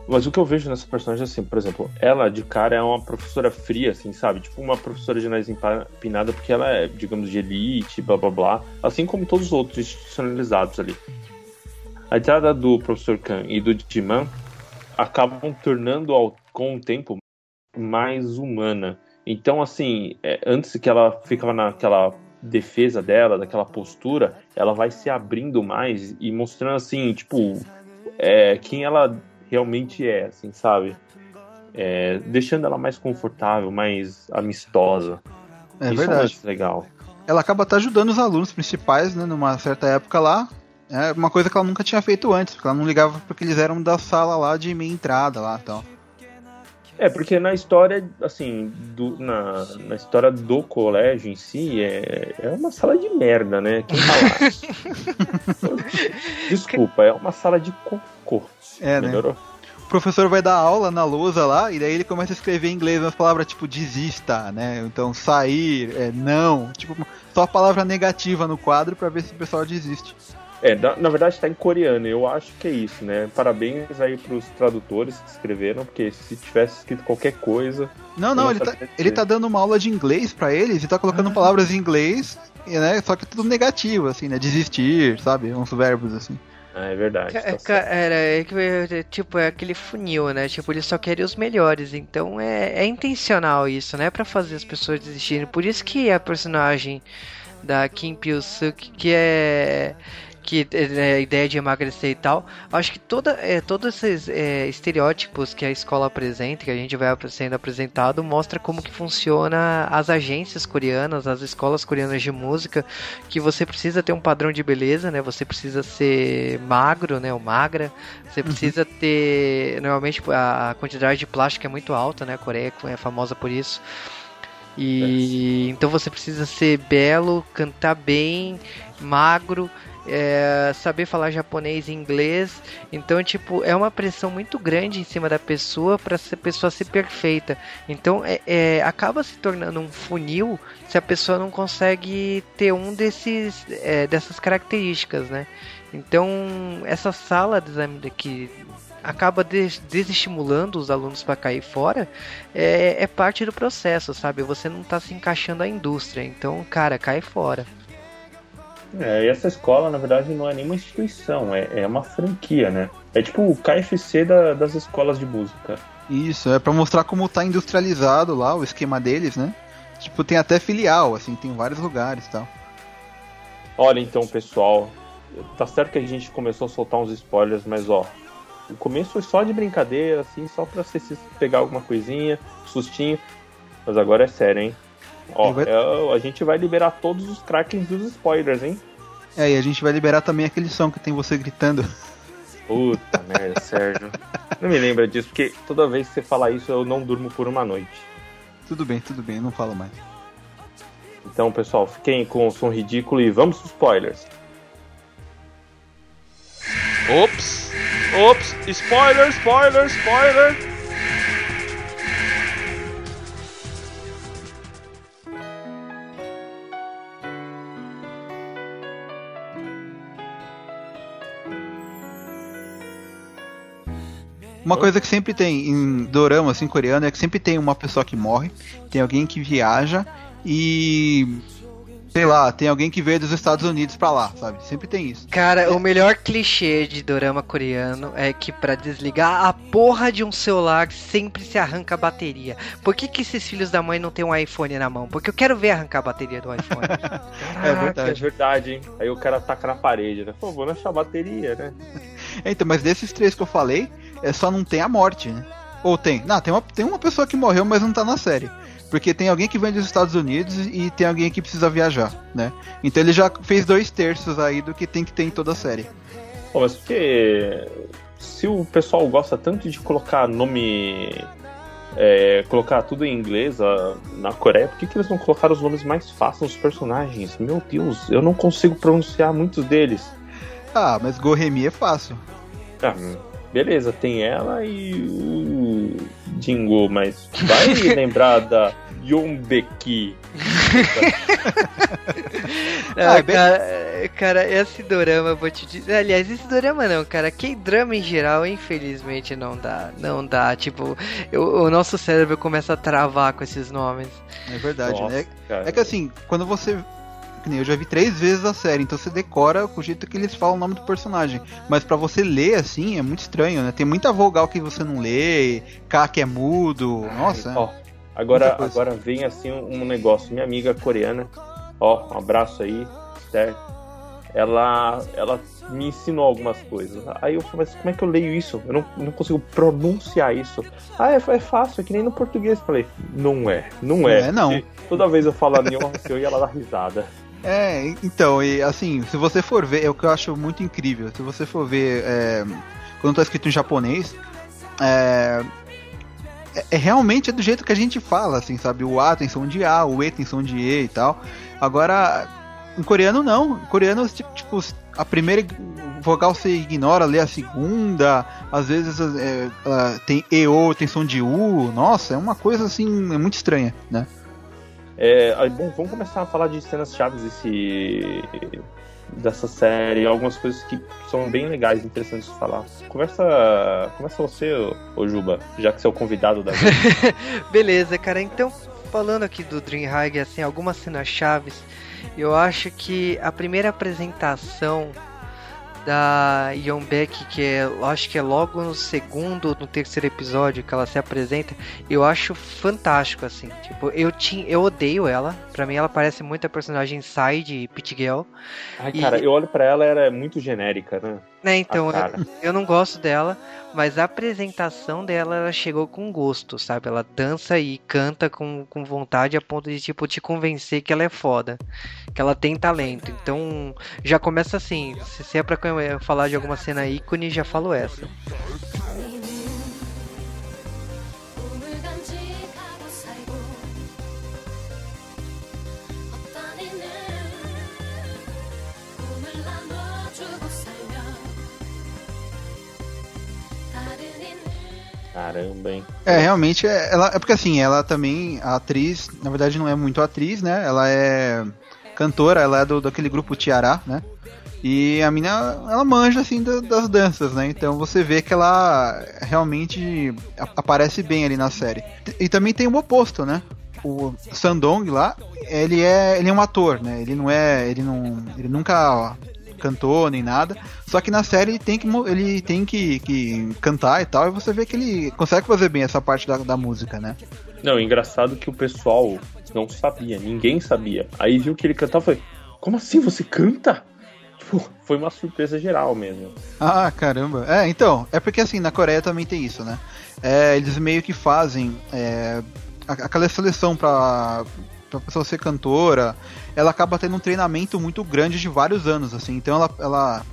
Mas o que eu vejo nessa personagem assim, por exemplo, ela de cara é uma professora fria, assim, sabe? Tipo uma professora de nariz empinada, porque ela é, digamos, de elite, blá blá blá. Assim como todos os outros institucionalizados ali. A entrada do professor Khan e do Diman acabam tornando ao, com o tempo mais humana. Então, assim, é, antes que ela ficava naquela defesa dela, daquela postura, ela vai se abrindo mais e mostrando assim, tipo, é, quem ela realmente é, assim, sabe? É, deixando ela mais confortável, mais amistosa. É Isso verdade. é legal. Ela acaba até ajudando os alunos principais, né, numa certa época lá. É uma coisa que ela nunca tinha feito antes, porque ela não ligava porque eles eram da sala lá de meia entrada lá, então. É, porque na história, assim, do, na, na história do colégio em si, é, é uma sala de merda, né? Quem tá lá? Desculpa, é uma sala de cocô. É, né? Melhorou? O professor vai dar aula na lousa lá, e daí ele começa a escrever em inglês umas palavras tipo desista, né? Então sair, é, não, tipo, só a palavra negativa no quadro pra ver se o pessoal desiste. É, na, na verdade tá em coreano, eu acho que é isso, né? Parabéns aí pros tradutores que escreveram, porque se tivesse escrito qualquer coisa. Não, não, ele tá, ele tá dando uma aula de inglês pra eles e tá colocando palavras em inglês, e, né? Só que tudo negativo, assim, né? Desistir, sabe? Uns verbos assim. Ah, é verdade. Ca- tá é é, tipo, é aquele funil, né? Tipo, eles só querem os melhores. Então é, é intencional isso, né? Pra fazer as pessoas desistirem. Por isso que a personagem da Kim Pil-suk, que é que é a ideia de emagrecer e tal, acho que toda, é, todos esses é, estereótipos que a escola apresenta, que a gente vai sendo apresentado, mostra como que funciona as agências coreanas, as escolas coreanas de música, que você precisa ter um padrão de beleza, né? Você precisa ser magro, né? Ou magra. Você precisa ter. Normalmente a a quantidade de plástico é muito alta, né? A Coreia é famosa por isso. E então você precisa ser belo, cantar bem, magro, é, saber falar japonês e inglês. Então, tipo, é uma pressão muito grande em cima da pessoa para a pessoa ser perfeita. Então, é, é, acaba se tornando um funil se a pessoa não consegue ter um desses é, dessas características, né? Então, essa sala de exame que acaba des- desestimulando os alunos para cair fora é, é parte do processo, sabe? Você não tá se encaixando à indústria, então, cara, cai fora. É, e essa escola, na verdade, não é nenhuma instituição, é, é uma franquia, né? É tipo o KFC da- das escolas de música. Isso, é pra mostrar como tá industrializado lá o esquema deles, né? Tipo, tem até filial, assim, tem vários lugares e tal. Olha, então, pessoal, tá certo que a gente começou a soltar uns spoilers, mas ó, o começo foi só de brincadeira, assim, só pra você se pegar alguma coisinha, sustinho. Mas agora é sério, hein? Ó, vai- é, a gente vai liberar todos os krakens dos spoilers, hein? É, e a gente vai liberar também aquele som que tem você gritando. Puta merda, Sérgio. Não me lembra disso, porque toda vez que você fala isso eu não durmo por uma noite. Tudo bem, tudo bem, não falo mais. Então, pessoal, fiquem com o som ridículo e vamos pros spoilers. Ops! Ops! Spoiler, spoiler, spoiler! Uma coisa que sempre tem em dorama, assim, coreano, é que sempre tem uma pessoa que morre, tem alguém que viaja e. Sei lá, tem alguém que veio dos Estados Unidos pra lá, sabe? Sempre tem isso. Cara, o melhor clichê de dorama coreano é que pra desligar a porra de um celular sempre se arranca a bateria. Por que, que esses filhos da mãe não tem um iPhone na mão? Porque eu quero ver arrancar a bateria do iPhone. É verdade. É verdade, hein? Aí o cara taca na parede, né? Pô, vou achar a bateria, né? É, Então, mas desses três que eu falei, é só não tem a morte, né? Ou tem? Não, tem uma, tem uma pessoa que morreu, mas não tá na série. Porque tem alguém que vem dos Estados Unidos e tem alguém que precisa viajar, né? Então ele já fez dois terços aí do que tem que ter em toda a série. Pô, mas porque se o pessoal gosta tanto de colocar nome. é, colocar tudo em inglês na Coreia, por que, que eles não colocaram os nomes mais fáceis dos personagens? Meu Deus, eu não consigo pronunciar muitos deles. Ah, mas Goremi é fácil. Ah, beleza, tem ela e o Jingo, mas vai lembrar da Yombeki. Não, Ah, cara, cara, esse dorama, eu vou te dizer. Aliás, esse dorama não, cara. Que drama em geral, infelizmente, não dá. Não dá. Tipo, eu- o nosso cérebro começa a travar com esses nomes. É verdade, Nossa, né? cara. É que assim, quando você. Que nem Eu já vi três vezes a série, então você decora o jeito que eles falam o nome do personagem. Mas pra você ler assim é muito estranho, né? Tem muita vogal que você não lê, K que é mudo. Nossa, Ó, agora, agora vem assim um negócio. Minha amiga coreana, ó, um abraço aí, certo? Ela, ela me ensinou algumas coisas. Aí eu falei, mas como é que eu leio isso? Eu não, não consigo pronunciar isso. Ah, é, é fácil, é que nem no português. Falei, não é, não é. Não é, não. E toda vez eu falo a Nihonseu e ela dá risada. É, então, e assim, se você for ver, é o que eu acho muito incrível. Se você for ver, é, quando tá escrito em japonês, é, é, é realmente é do jeito que a gente fala, assim, sabe? O A tem som de A, o E tem som de E e tal. Agora, em coreano não. Em coreano, tipo, a primeira vogal você ignora, lê a segunda. Às vezes é, ela tem EO, tem som de U. Nossa, é uma coisa assim, é muito estranha, né? É, bom, vamos começar a falar de cenas chaves desse, dessa série, algumas coisas que são bem legais, interessantes de falar. Conversa, começa você, ô, Juba, já que você é o convidado da. Beleza, cara. Então, falando aqui do Dream High, assim, algumas cenas chaves. Eu acho que a primeira apresentação da Yeonbaek, que é, acho que é logo no segundo ou no terceiro episódio que ela se apresenta, eu acho fantástico, assim. Tipo, eu, tinha, eu odeio ela. Pra mim, ela parece muito a personagem Sai de Pit Girl. Ai, E- cara, eu olho pra ela, ela é muito genérica, né? Né, então, cara. eu não gosto dela, mas a apresentação dela, ela chegou com gosto, sabe? Ela dança e canta com, com vontade a ponto de, tipo, te convencer que ela é foda, que ela tem talento. Então, já começa assim, se se é pra eu falar de alguma cena ícone, já falo essa. Caramba, hein? É, realmente, é, ela, é porque assim, ela também, a atriz, na verdade não é muito atriz, né? Ela é cantora, ela é do, daquele grupo Tiará, né? E a mina, ela manja, assim, da- das danças, né? Então você vê que ela realmente aparece bem ali na série. E também tem o oposto, né? O Sandong lá, ele é, ele é um ator, né? Ele não é, ele não, ele nunca cantou nem nada. Só que na série ele tem que, ele tem que, que cantar e tal, e você vê que ele consegue fazer bem essa parte da, da música, né? Não, engraçado que o pessoal não sabia, ninguém sabia. Aí viu que ele cantava e falei, como assim você canta? Tipo, foi uma surpresa geral mesmo. Ah, caramba. É, então, é porque assim, na Coreia também tem isso, né? É, eles meio que fazem é, aquela seleção pra, pra pessoa ser cantora, ela acaba tendo um treinamento muito grande de vários anos, assim. Então ela, ela,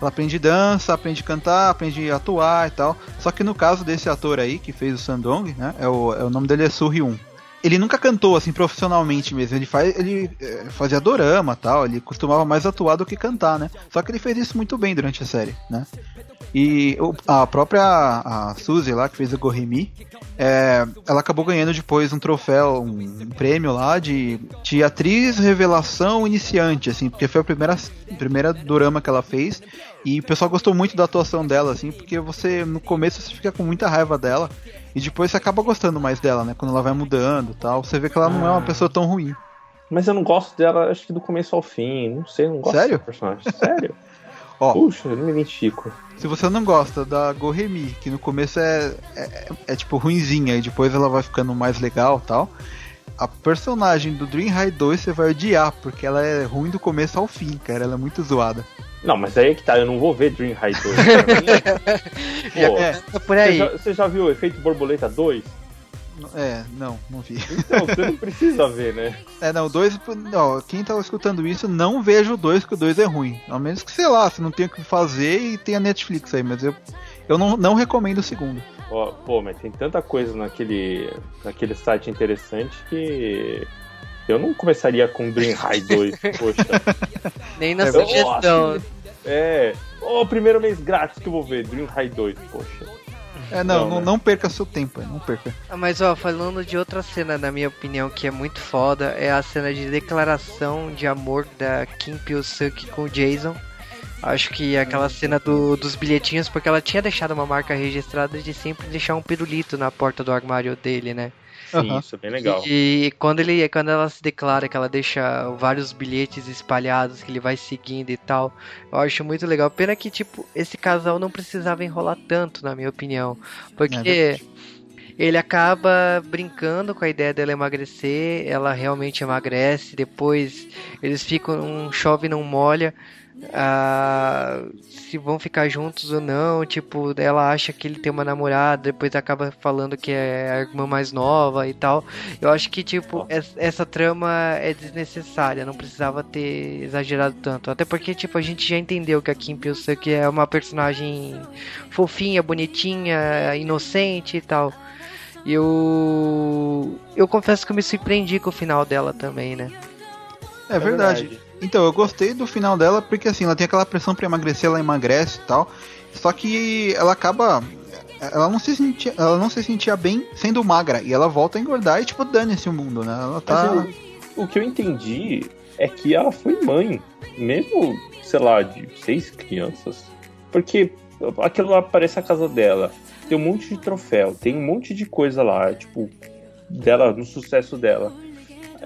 ela aprende dança, aprende cantar, aprende atuar e tal. Só que no caso desse ator aí, que fez o Sandong, né? É o, é o nome dele é Soo Hyun. Ele nunca cantou assim profissionalmente mesmo. Ele faz, ele é, fazia dorama, tal. Ele costumava mais atuar do que cantar, né? Só que ele fez isso muito bem durante a série, né? E o- a própria a Suzy lá, que fez o Goremi, é, ela acabou ganhando depois um troféu, um, um prêmio lá de, de atriz revelação iniciante, assim, porque foi a primeira, primeira dorama que ela fez. E o pessoal gostou muito da atuação dela, assim, porque você, no começo, você fica com muita raiva dela. E depois você acaba gostando mais dela, né? Quando ela vai mudando e tal. Você vê que ela não é uma pessoa tão ruim. Mas eu não gosto dela, acho que do começo ao fim. Não sei, não gosto Sério? personagem. Sério? Ó, Puxa, eu não me identifico. Se você não gosta da Goremi, que no começo é, é, é, tipo ruinzinha e depois ela vai ficando mais legal tal, a personagem do Dream High 2 você vai odiar, porque ela é ruim do começo ao fim, cara. Ela é muito zoada. Não, mas aí é que tá, eu não vou ver Dream High 2. Pra mim, pô, É, Por você, aí. já, você já viu o Efeito Borboleta 2? é, não, não vi. Então, você não precisa ver, né? É, não, o 2, ó, quem tá escutando isso, não veja o 2, que o 2 é ruim. Ao menos que, sei lá, você não tem o que fazer e tem a Netflix aí, mas eu, eu não, não recomendo o segundo. Ó, pô, mas tem tanta coisa naquele, naquele site interessante que eu não começaria com Dream High 2, poxa. Nem na É, sugestão. É, o primeiro mês grátis que eu vou ver, Dream High 2, poxa. É, não, Não, não, né? não perca seu tempo, não perca. Ah, Mas ó, falando de outra cena, na minha opinião, que é muito foda, é a cena de declaração de amor da Kim Pyo-suk com o Jason. Acho que aquela cena do- dos bilhetinhos, porque ela tinha deixado uma marca registrada de sempre deixar um pirulito na porta do armário dele, né? Sim, isso é bem legal. E quando ele, quando ela se declara que ela deixa vários bilhetes espalhados que ele vai seguindo e tal, eu acho muito legal. Pena que tipo esse casal não precisava enrolar tanto, na minha opinião, porque ele acaba brincando com a ideia dela emagrecer, ela realmente emagrece, depois eles ficam um chove não molha. Ah, se vão ficar juntos ou não, tipo, ela acha que ele tem uma namorada, depois acaba falando que é a irmã mais nova e tal. Eu acho que, tipo, es- essa trama é desnecessária, não precisava ter exagerado tanto. Até porque, tipo, a gente já entendeu que a Kim Pyo-suk é uma personagem fofinha, bonitinha, inocente e tal. E eu. Eu confesso que eu me surpreendi com o final dela também, né? É, verdade. Então, eu gostei do final dela porque assim, ela tem aquela pressão pra emagrecer, ela emagrece e tal. Só que ela acaba. Ela não se sentia, ela não se sentia bem sendo magra. E ela volta a engordar e, tipo, dane-se o mundo, né? Ela tá. Mas eu- o que eu entendi é que ela foi mãe, mesmo, sei lá, de seis crianças. Porque aquilo lá parece a casa dela. Tem um monte de troféu, tem um monte de coisa lá, tipo, dela, no sucesso dela.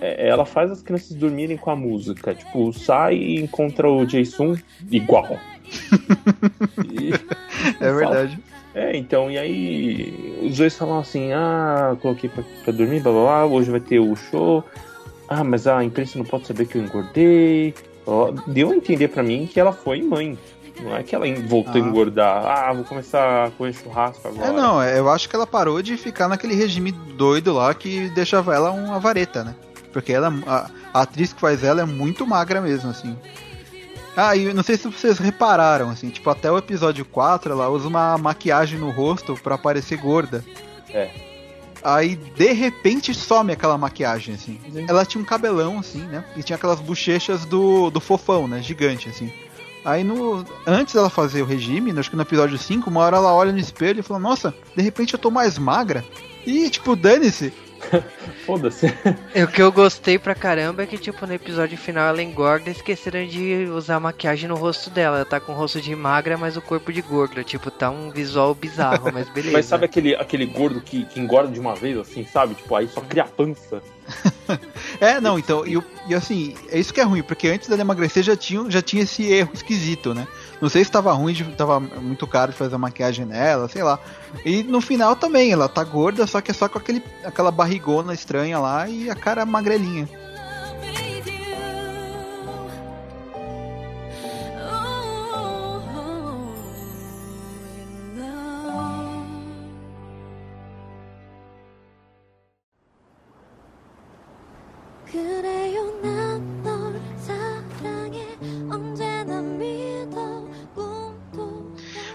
É, ela faz as crianças dormirem com a música. Tipo, sai e encontra o Jason igual. E- É verdade. é, então, e aí os dois falam assim, ah, coloquei pra, pra dormir, blá blá blá, hoje vai ter o show. Ah, mas a imprensa não pode saber que eu engordei. Ó, Deu a entender pra mim que ela foi mãe. Não é que ela voltou a Ah. engordar. Ah, vou começar a comer churrasco agora. É, não, é, eu acho que ela parou de ficar naquele regime doido lá que deixava ela uma vareta, né? Porque ela, a, a atriz que faz ela é muito magra mesmo, assim. Ah, e não sei se vocês repararam, assim, tipo, até o episódio 4 ela usa uma maquiagem no rosto pra parecer gorda. É. Aí, de repente, some aquela maquiagem, assim. Ela tinha um cabelão, assim, né? E tinha aquelas bochechas do, do fofão, né? Gigante, assim. Aí, no, antes dela fazer o regime, acho que no episódio 5, uma hora ela olha no espelho e fala: Nossa, de repente eu tô mais magra. E, tipo, dane-se. Foda-se. O que eu gostei pra caramba é que, tipo, no episódio final ela engorda e esqueceram de usar maquiagem no rosto dela. Ela tá com o rosto de magra, mas o corpo de gorda. Tipo, tá um visual bizarro, mas beleza. Mas sabe aquele, aquele gordo que, que engorda de uma vez, assim, sabe? Tipo, aí só cria pança. É, não, então, e, e assim, é isso que é ruim, porque antes dela emagrecer já tinha, já tinha esse erro esquisito, né? Não sei se tava ruim, de, tava muito caro de fazer a maquiagem nela, sei lá. E no final também, ela tá gorda, só que é só com aquele, aquela barrigona estranha lá e a cara magrelinha.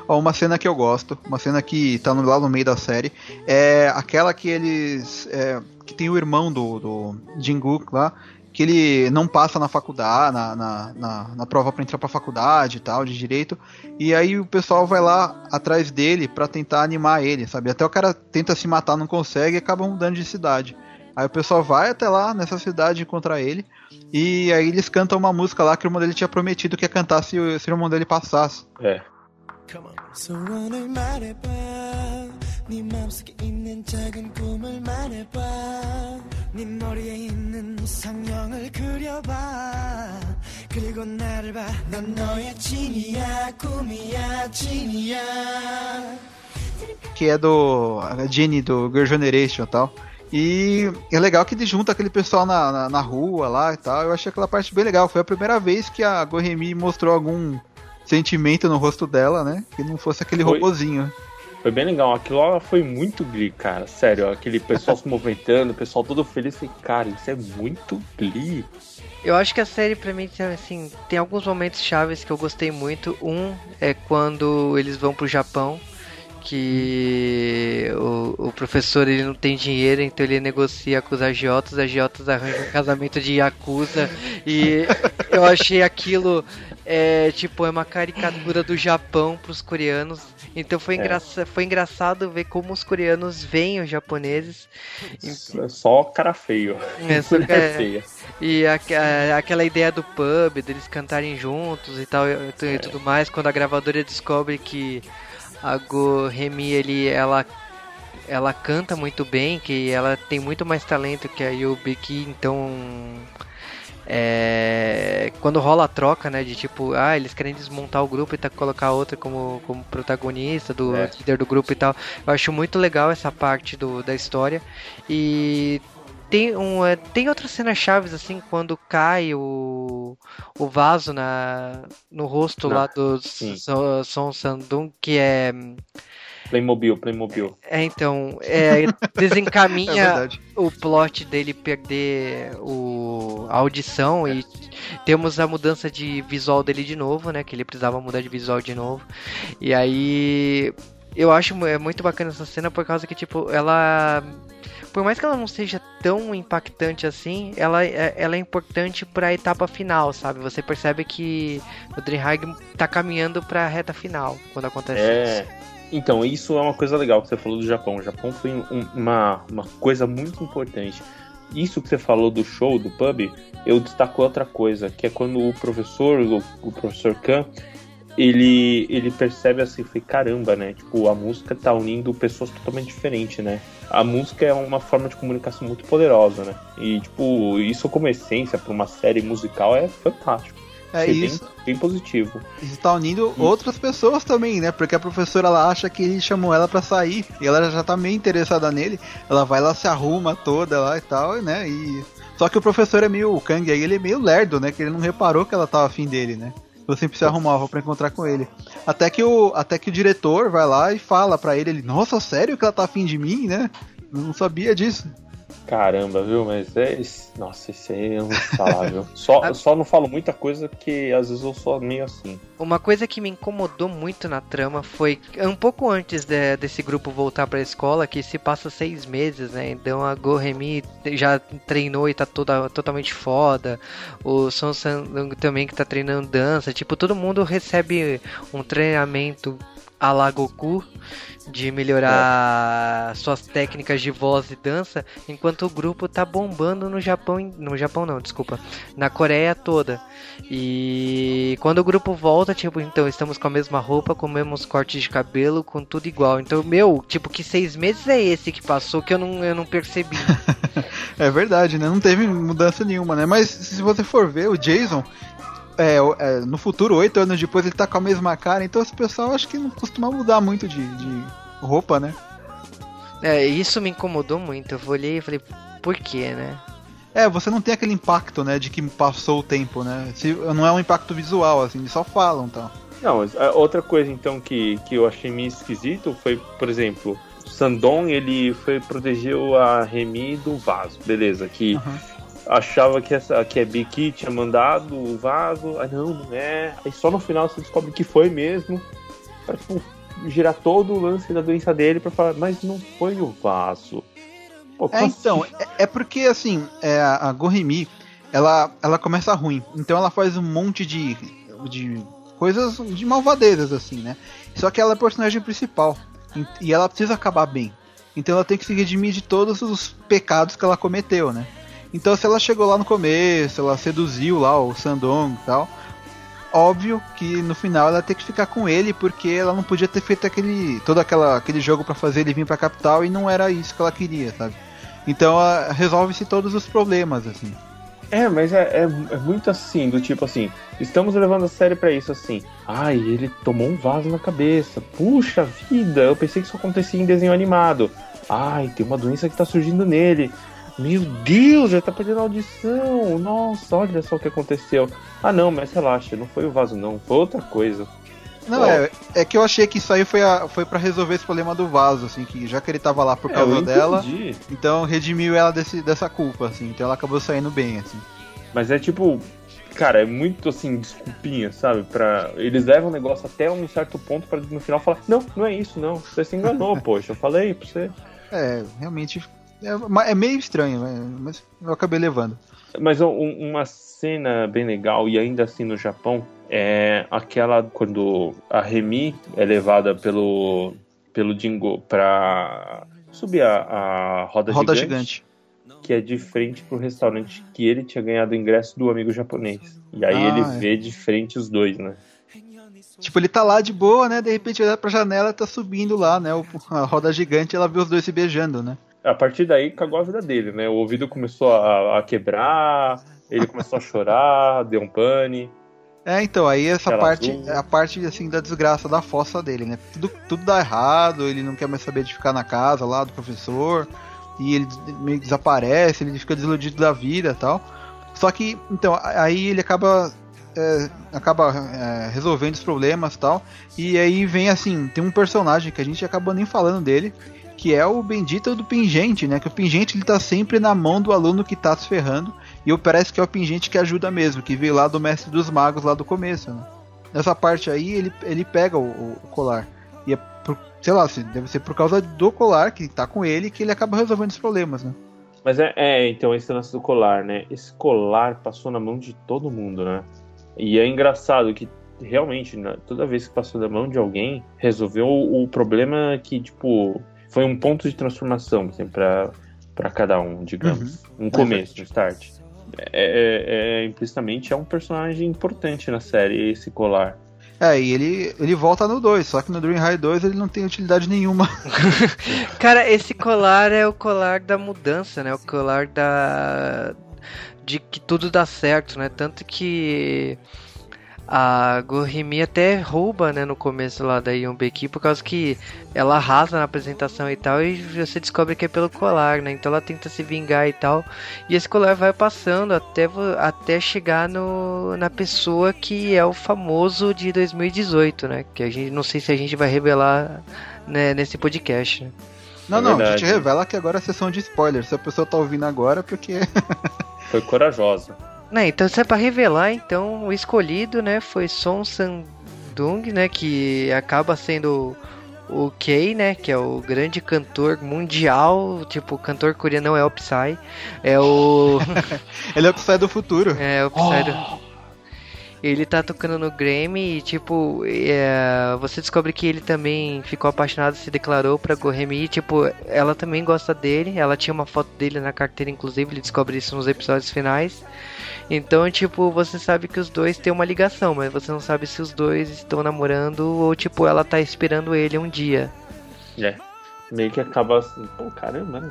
Ó, uma cena que eu gosto, uma cena que tá no- lá no meio da série, é aquela que eles. é, que tem o irmão do, do Jinguk lá, que ele não passa na faculdade, na, na, na, na prova pra entrar pra faculdade e tal, de direito, e aí o pessoal vai lá atrás dele pra tentar animar ele, sabe? Até o cara tenta se matar, não consegue e acaba mudando de cidade. Aí o pessoal vai até lá nessa cidade encontrar ele, e aí eles cantam uma música lá que o irmão dele tinha prometido que ia cantar se, se o irmão dele passasse. É. 소원을 말해봐 네 맘속에 있는 작은 꿈을 말해봐 네 머리에 있는 이상형을 그려봐 그리고 나를 봐난 너의 진이야 꿈이야 진이야 que é do a Jenny do Girl Generation e tal. E é legal que ele junta aquele pessoal na, na, na rua lá e tal. Eu achei aquela parte bem legal. Foi a primeira vez que a Gohemi mostrou algum sentimento no rosto dela, né? Que não fosse aquele Foi. robozinho. Foi bem legal. Aquilo lá foi muito Glee, cara. Sério, aquele pessoal se movimentando, o pessoal todo feliz. Falei, cara, isso é muito Glee. Eu acho que a série, pra mim, tem, assim, tem alguns momentos chaves que eu gostei muito. Um é quando eles vão pro Japão, que o, o professor ele não tem dinheiro, então ele negocia com os agiotas, os agiotas arranjam um casamento de Yakuza. E eu achei aquilo, é, tipo, é uma caricatura do Japão pros coreanos. Então foi, É. engraça, foi engraçado ver como os coreanos veem os japoneses. É Só cara feio. Essa- Mulher é, feia. E aque- a- aquela ideia do pub, deles cantarem juntos e tal e, e tudo mais, quando a gravadora descobre que a Go ele, ela, ela canta muito bem, que ela tem muito mais talento que a Yubiki, então é, quando rola a troca, né, de tipo, ah, eles querem desmontar o grupo e tá, colocar outra como, como protagonista, do É. líder do grupo e tal, eu acho muito legal essa parte do, da história e tem, um, é, tem outras cenas chaves, assim, quando cai o, o vaso na, no rosto Na- lá do Son Sandung, que é. Playmobil, Playmobil. É, então. É, É desencaminha verdade. o plot dele perder o, a audição e temos a mudança de visual dele de novo, né? Que ele precisava mudar de visual de novo. E aí. Eu acho é muito bacana essa cena por causa que, tipo, ela. Por mais que ela não seja tão impactante assim, ela, é- ela é importante pra etapa final, sabe? Você percebe que o Dreamhack tá caminhando pra reta final quando acontece É. isso. Então, isso é uma coisa legal que você falou do Japão. O Japão foi um- uma, uma coisa muito importante. Isso que você falou do show, do pub, eu destaco outra coisa, que é quando o professor, o, o professor Khan, ele, ele percebe assim, foi caramba, né? Tipo, a música tá unindo pessoas totalmente diferentes, né? A música é uma forma de comunicação muito poderosa, né? E, tipo, isso como essência para uma série musical é fantástico. É Achei isso. Bem, bem positivo. Isso tá unindo outras pessoas também, né? Porque a professora ela acha que ele chamou ela pra sair e ela já tá meio interessada nele. Ela vai lá, se arruma toda lá e tal, né? E só que o professor é meio o Kang aí, ele é meio lerdo, né? Que ele não reparou que ela tava afim dele, né? Eu sempre se arrumava pra encontrar com ele. Até que o até que o diretor vai lá e fala pra ele, ele, nossa, sério que ela tá afim de mim, né? Eu não sabia disso. Caramba, viu? Mas é. Nossa, esse aí eu não falar, viu? Só, Ah. só não falo muita coisa porque às vezes eu sou meio assim. Uma coisa que me incomodou muito na trama foi um pouco antes de- desse grupo voltar pra escola, que se passa seis meses, né? Então a Goremi já treinou e tá toda, totalmente foda. O Son Sandung também que tá treinando dança. Tipo, todo mundo recebe um treinamento a la Goku de melhorar suas técnicas de voz e dança, enquanto o grupo tá bombando no Japão, no Japão não, desculpa, na Coreia toda. E quando o grupo volta, tipo, então estamos com a mesma roupa, com cortes de cabelo, com tudo igual. Então, meu, tipo, que seis meses é esse que passou que eu não, eu não percebi. É verdade, né? Não teve mudança nenhuma, né? Mas se você for ver, o Jason, é, é, no futuro, oito anos depois, ele tá com a mesma cara, então esse pessoal acho que não costuma mudar muito de, de roupa, né? é, isso me incomodou muito. Eu olhei e falei, por quê, né? É, você não tem aquele impacto, né, de que passou o tempo, né? Se, não é um impacto visual, assim, eles só falam e tal. Não, mas, ah, outra coisa então que, que eu achei meio esquisito foi, por exemplo, o Sandon ele foi protegeu a Remy do vaso, beleza? Que Uhum. Achava que essa que a Biki tinha mandado o vaso, ah não, não é. Aí só no final você descobre que foi mesmo. Pra, tipo, girar todo o lance da doença dele pra falar, mas não foi o vaso. Pô, É, então, assim? é, é porque, assim, é, a Gorimi, ela, ela começa ruim. Então ela faz um monte de, de coisas, de malvadezas, assim, né? Só que ela é a personagem principal. E ela precisa acabar bem. Então ela tem que se redimir de todos os pecados que ela cometeu, né? Então se ela chegou lá no começo, ela seduziu lá o Sandong e tal. Óbvio que no final ela tem que ficar com ele porque ela não podia ter feito aquele todo aquela, aquele jogo pra fazer ele vir pra capital e não era isso que ela queria, sabe? Então resolve-se todos os problemas, assim. É, mas é, é, é muito assim, do tipo assim, estamos levando a série pra isso assim. Ai, ele tomou um vaso na cabeça. Puxa vida, eu pensei que isso acontecia em desenho animado. Ai, tem uma doença que tá surgindo nele. Meu Deus, já tá perdendo a audição. Nossa, olha só o que aconteceu. Ah, não, mas relaxa, não foi o vaso, não. Foi outra coisa. Não, Ó. é, é que eu achei que isso aí foi, a, foi para resolver esse problema do vaso, assim, que já que ele tava lá por É, causa dela, então redimiu ela desse, dessa culpa, assim, então ela acabou saindo bem, assim. Mas é tipo, cara, é muito assim, desculpinha, sabe? Pra... Eles levam o negócio até um certo ponto pra no final falar: Não, não é isso, não. Você se enganou, poxa. Eu falei pra você. É, realmente é, é meio estranho, né, mas eu acabei levando. Mas um- uma cena bem legal, e ainda assim no Japão, é aquela quando a Remy é levada pelo, pelo Jingo pra subir a, a roda, Roda gigante, gigante. que é de frente pro restaurante que ele tinha ganhado o ingresso do amigo japonês. E aí Ah, ele é. vê de frente os dois, né? Tipo, ele tá lá de boa, né? De repente olha pra janela tá subindo lá, né? A roda gigante ela vê os dois se beijando, né? A partir daí cagou a vida dele, né? O ouvido começou a, a quebrar, ele começou a chorar, deu um pane. É, então, aí essa parte azul. a parte assim da desgraça da fossa dele, né? Tudo, tudo dá errado, ele não quer mais saber de ficar na casa lá do professor, e ele meio que desaparece, ele fica desiludido da vida e tal. Só que, então, aí ele acaba é, acaba é, resolvendo os problemas e tal. E aí vem assim, tem um personagem que a gente acabou nem falando dele, que é o bendito do pingente, né? Que o pingente ele tá sempre na mão do aluno que tá se ferrando. E eu parece que é o pingente que ajuda mesmo, que veio lá do mestre dos magos lá do começo, né? Nessa parte aí ele, ele pega o, o- colar. E é por, sei lá, se- deve ser por causa do colar que tá com ele que ele acaba resolvendo os problemas, né? Mas é, é, então, esse lance do colar, né? Esse colar passou na mão de todo mundo, né? E é engraçado que realmente, né, toda vez que passou na mão de alguém, resolveu o, o problema que, tipo, foi um ponto de transformação, assim, pra, pra cada um, digamos. Um começo, um start. É, é- é, implicitamente é um personagem importante na série, esse colar. É, e ele, ele volta no 2, só que no Dream High 2 ele não tem utilidade nenhuma. Cara, esse colar é o colar da mudança, né? O colar da. de que tudo dá certo, né? Tanto que. A Gorimi até rouba, né, no começo lá da Yonbeki, por causa que ela arrasa na apresentação e tal, e você descobre que é pelo colar, né? Então ela tenta se vingar e tal. E esse colar vai passando até, até chegar no, na pessoa que é o famoso de 2018, né? Que a gente não sei se a gente vai revelar né, nesse podcast. Né? Não, É não, a gente revela que agora é sessão de spoilers. Se a pessoa tá ouvindo agora, porque. Foi corajosa. Né, então se é pra revelar, então o escolhido, né, foi Son Sang-dung, né, que acaba sendo o Kei, né, que é o grande cantor mundial, tipo, cantor coreano não é o Psy, é o ele é o sai do futuro. é o Psy do- Ele tá tocando no Grammy e, tipo, é, você descobre que ele também ficou apaixonado, se declarou pra Goremi. e, Tipo, ela também gosta dele. Ela tinha uma foto dele na carteira, inclusive. Ele descobre isso nos episódios finais. Então, tipo, você sabe que os dois têm uma ligação, mas você não sabe se os dois estão namorando ou, tipo, ela tá esperando ele um dia. É. Meio que acaba assim, pô, caramba, né?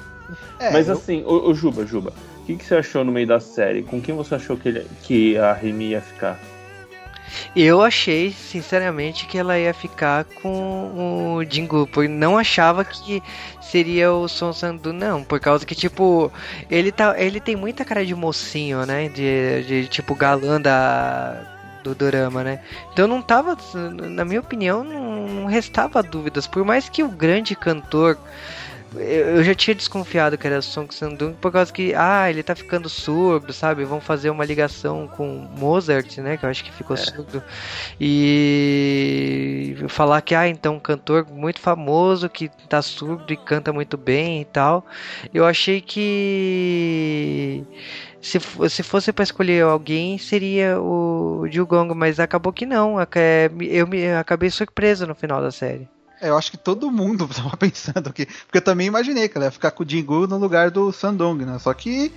É, Mas eu- assim, ô, ô, Juba, Juba, o que, que você achou no meio da série? Com quem você achou que, ele- que a Remy ia ficar? Eu achei, sinceramente, que ela ia ficar com o Jingu, porque não achava que seria o Son Sandu, não, por causa que, tipo, ele, tá, ele tem muita cara de mocinho, né, de, de tipo, galã da, do dorama, né, então não tava, na minha opinião, não, não restava dúvidas, por mais que o grande cantor eu já tinha desconfiado que era Song Sandung por causa que, ah, ele tá ficando surdo, sabe? Vão fazer uma ligação com Mozart, né? Que eu acho que ficou surdo. E falar que, ah, então um cantor muito famoso que tá surdo e canta muito bem e tal. Eu achei que. Se, se fosse pra escolher alguém, seria o Jugong, mas acabou que não. Aca- Eu me acabei surpreso no final da série. É, eu acho que todo mundo tava pensando aqui. Porque eu também imaginei que ela ia ficar com o Jingu no lugar do Sandong, né? Só que.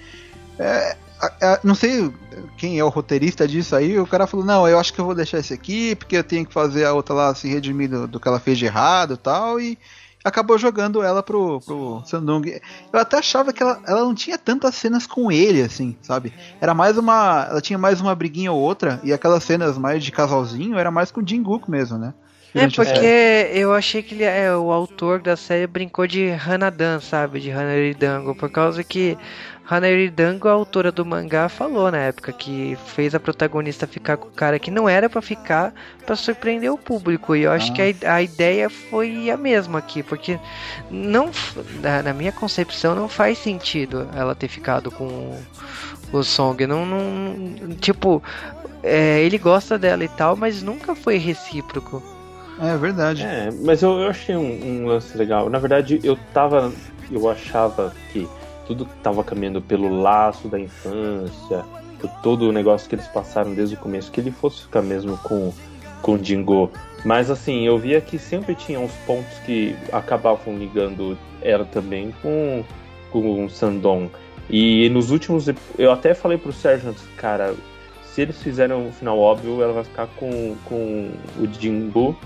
é, a- não sei quem é o roteirista disso aí. O cara falou: Não, eu acho que eu vou deixar esse aqui, porque eu tenho que fazer a outra lá se redimir do, do que ela fez de errado e tal. E acabou jogando ela pro, pro Sandong. Eu até achava que ela, ela não tinha tantas cenas com ele, assim, sabe? Era mais uma. Ela tinha mais uma briguinha ou outra. E aquelas cenas mais de casalzinho era mais com o Jingook mesmo, né? É porque eu achei que ele, é, o autor da série brincou de Hanadan, sabe? De Hanaridango. Por causa que Hanaridango, a autora do mangá, falou na época que fez a protagonista ficar com o cara que não era pra ficar pra surpreender o público. E eu acho Ah. que a, i- a ideia foi a mesma aqui. Porque não, na minha concepção não faz sentido ela ter ficado com o Song. Não, não, tipo, é, ele gosta dela e tal, mas nunca foi recíproco. É verdade. É, mas eu, eu achei um, um lance legal. Na verdade, eu tava. Eu achava que tudo tava caminhando pelo laço da infância, por todo o negócio que eles passaram desde o começo, que ele fosse ficar mesmo com, com o Jingo. Mas assim, eu via que sempre tinha uns pontos que acabavam ligando ela também com, com o Sandon. E nos últimos. Eu até falei pro Sérgio antes, cara, se eles fizeram um final óbvio, ela vai ficar com, com o Jingo.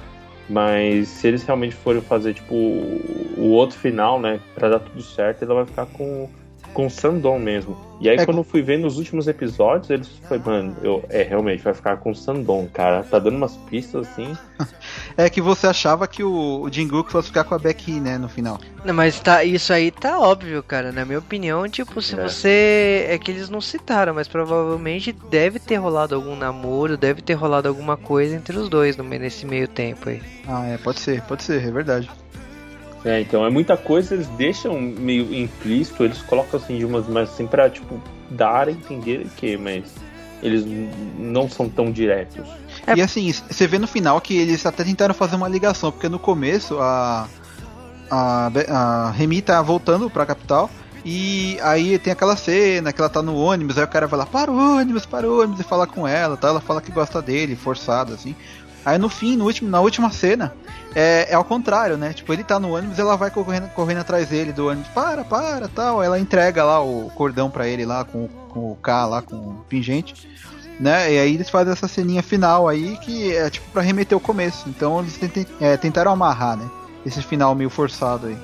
Mas se eles realmente forem fazer, tipo, o outro final, né, pra dar tudo certo, ela vai ficar com, com o Sandon mesmo. E aí, É, quando eu fui ver nos últimos episódios, eles foi, mano, eu, é, realmente, vai ficar com o Sandon, cara. Tá dando umas pistas assim. É que você achava que o, o Jingoku fosse ficar com a Becky, né, no final. Não, mas tá, isso aí tá óbvio, cara. Na minha opinião, tipo, se É. você. É que eles não citaram, mas provavelmente deve ter rolado algum namoro, deve ter rolado alguma coisa entre os dois no, nesse meio tempo aí. Ah, é, pode ser, pode ser, é verdade. É, então é muita coisa, eles deixam meio implícito, eles colocam assim de umas, mas assim pra, tipo, dar a entender que, mas eles não são tão diretos. É. E assim, você vê no final que eles até tentaram fazer uma ligação, porque no começo a. A, a Remy tá voltando pra capital. E aí tem aquela cena que ela tá no ônibus, aí o cara vai lá, para o ônibus, para o ônibus, e fala com ela, tá? Ela fala que gosta dele, forçado, assim. Aí no fim, no último, na última cena, é, é ao contrário, né? Tipo, ele tá no ônibus, ela vai correndo, correndo atrás dele do ônibus, para, para, tal. Ela entrega lá o cordão pra ele lá, com, com o K lá, com o pingente né? E aí eles fazem essa ceninha final aí que é tipo pra remeter o começo. Então eles tentem- é, tentaram amarrar, né? Esse final meio forçado aí.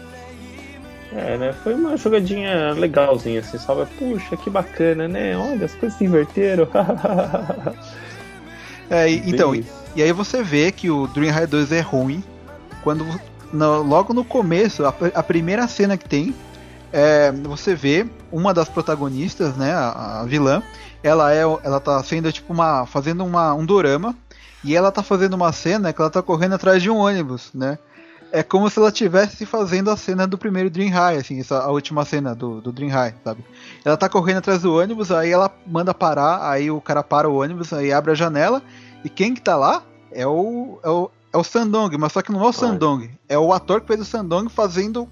É, né? Foi uma jogadinha legalzinha, assim, vai, puxa, que bacana, né? Olha, as coisas se inverteram. É, e- então, e, e aí você vê que o Dream High 2 é ruim quando no- logo no começo, a, a primeira cena que tem, é, você vê uma das protagonistas, né, a, a vilã, ela é ela tá sendo tipo uma fazendo uma, um dorama e ela tá fazendo uma cena que ela tá correndo atrás de um ônibus, né? É como se ela estivesse fazendo a cena do primeiro Dream High, assim, essa, a última cena do, do Dream High, sabe? Ela tá correndo atrás do ônibus, aí ela manda parar, aí o cara para o ônibus, aí abre a janela, e quem que tá lá é o, é o, é o Sandong, mas só que não é o Sandong, é o ator que fez o Sandong fazendo,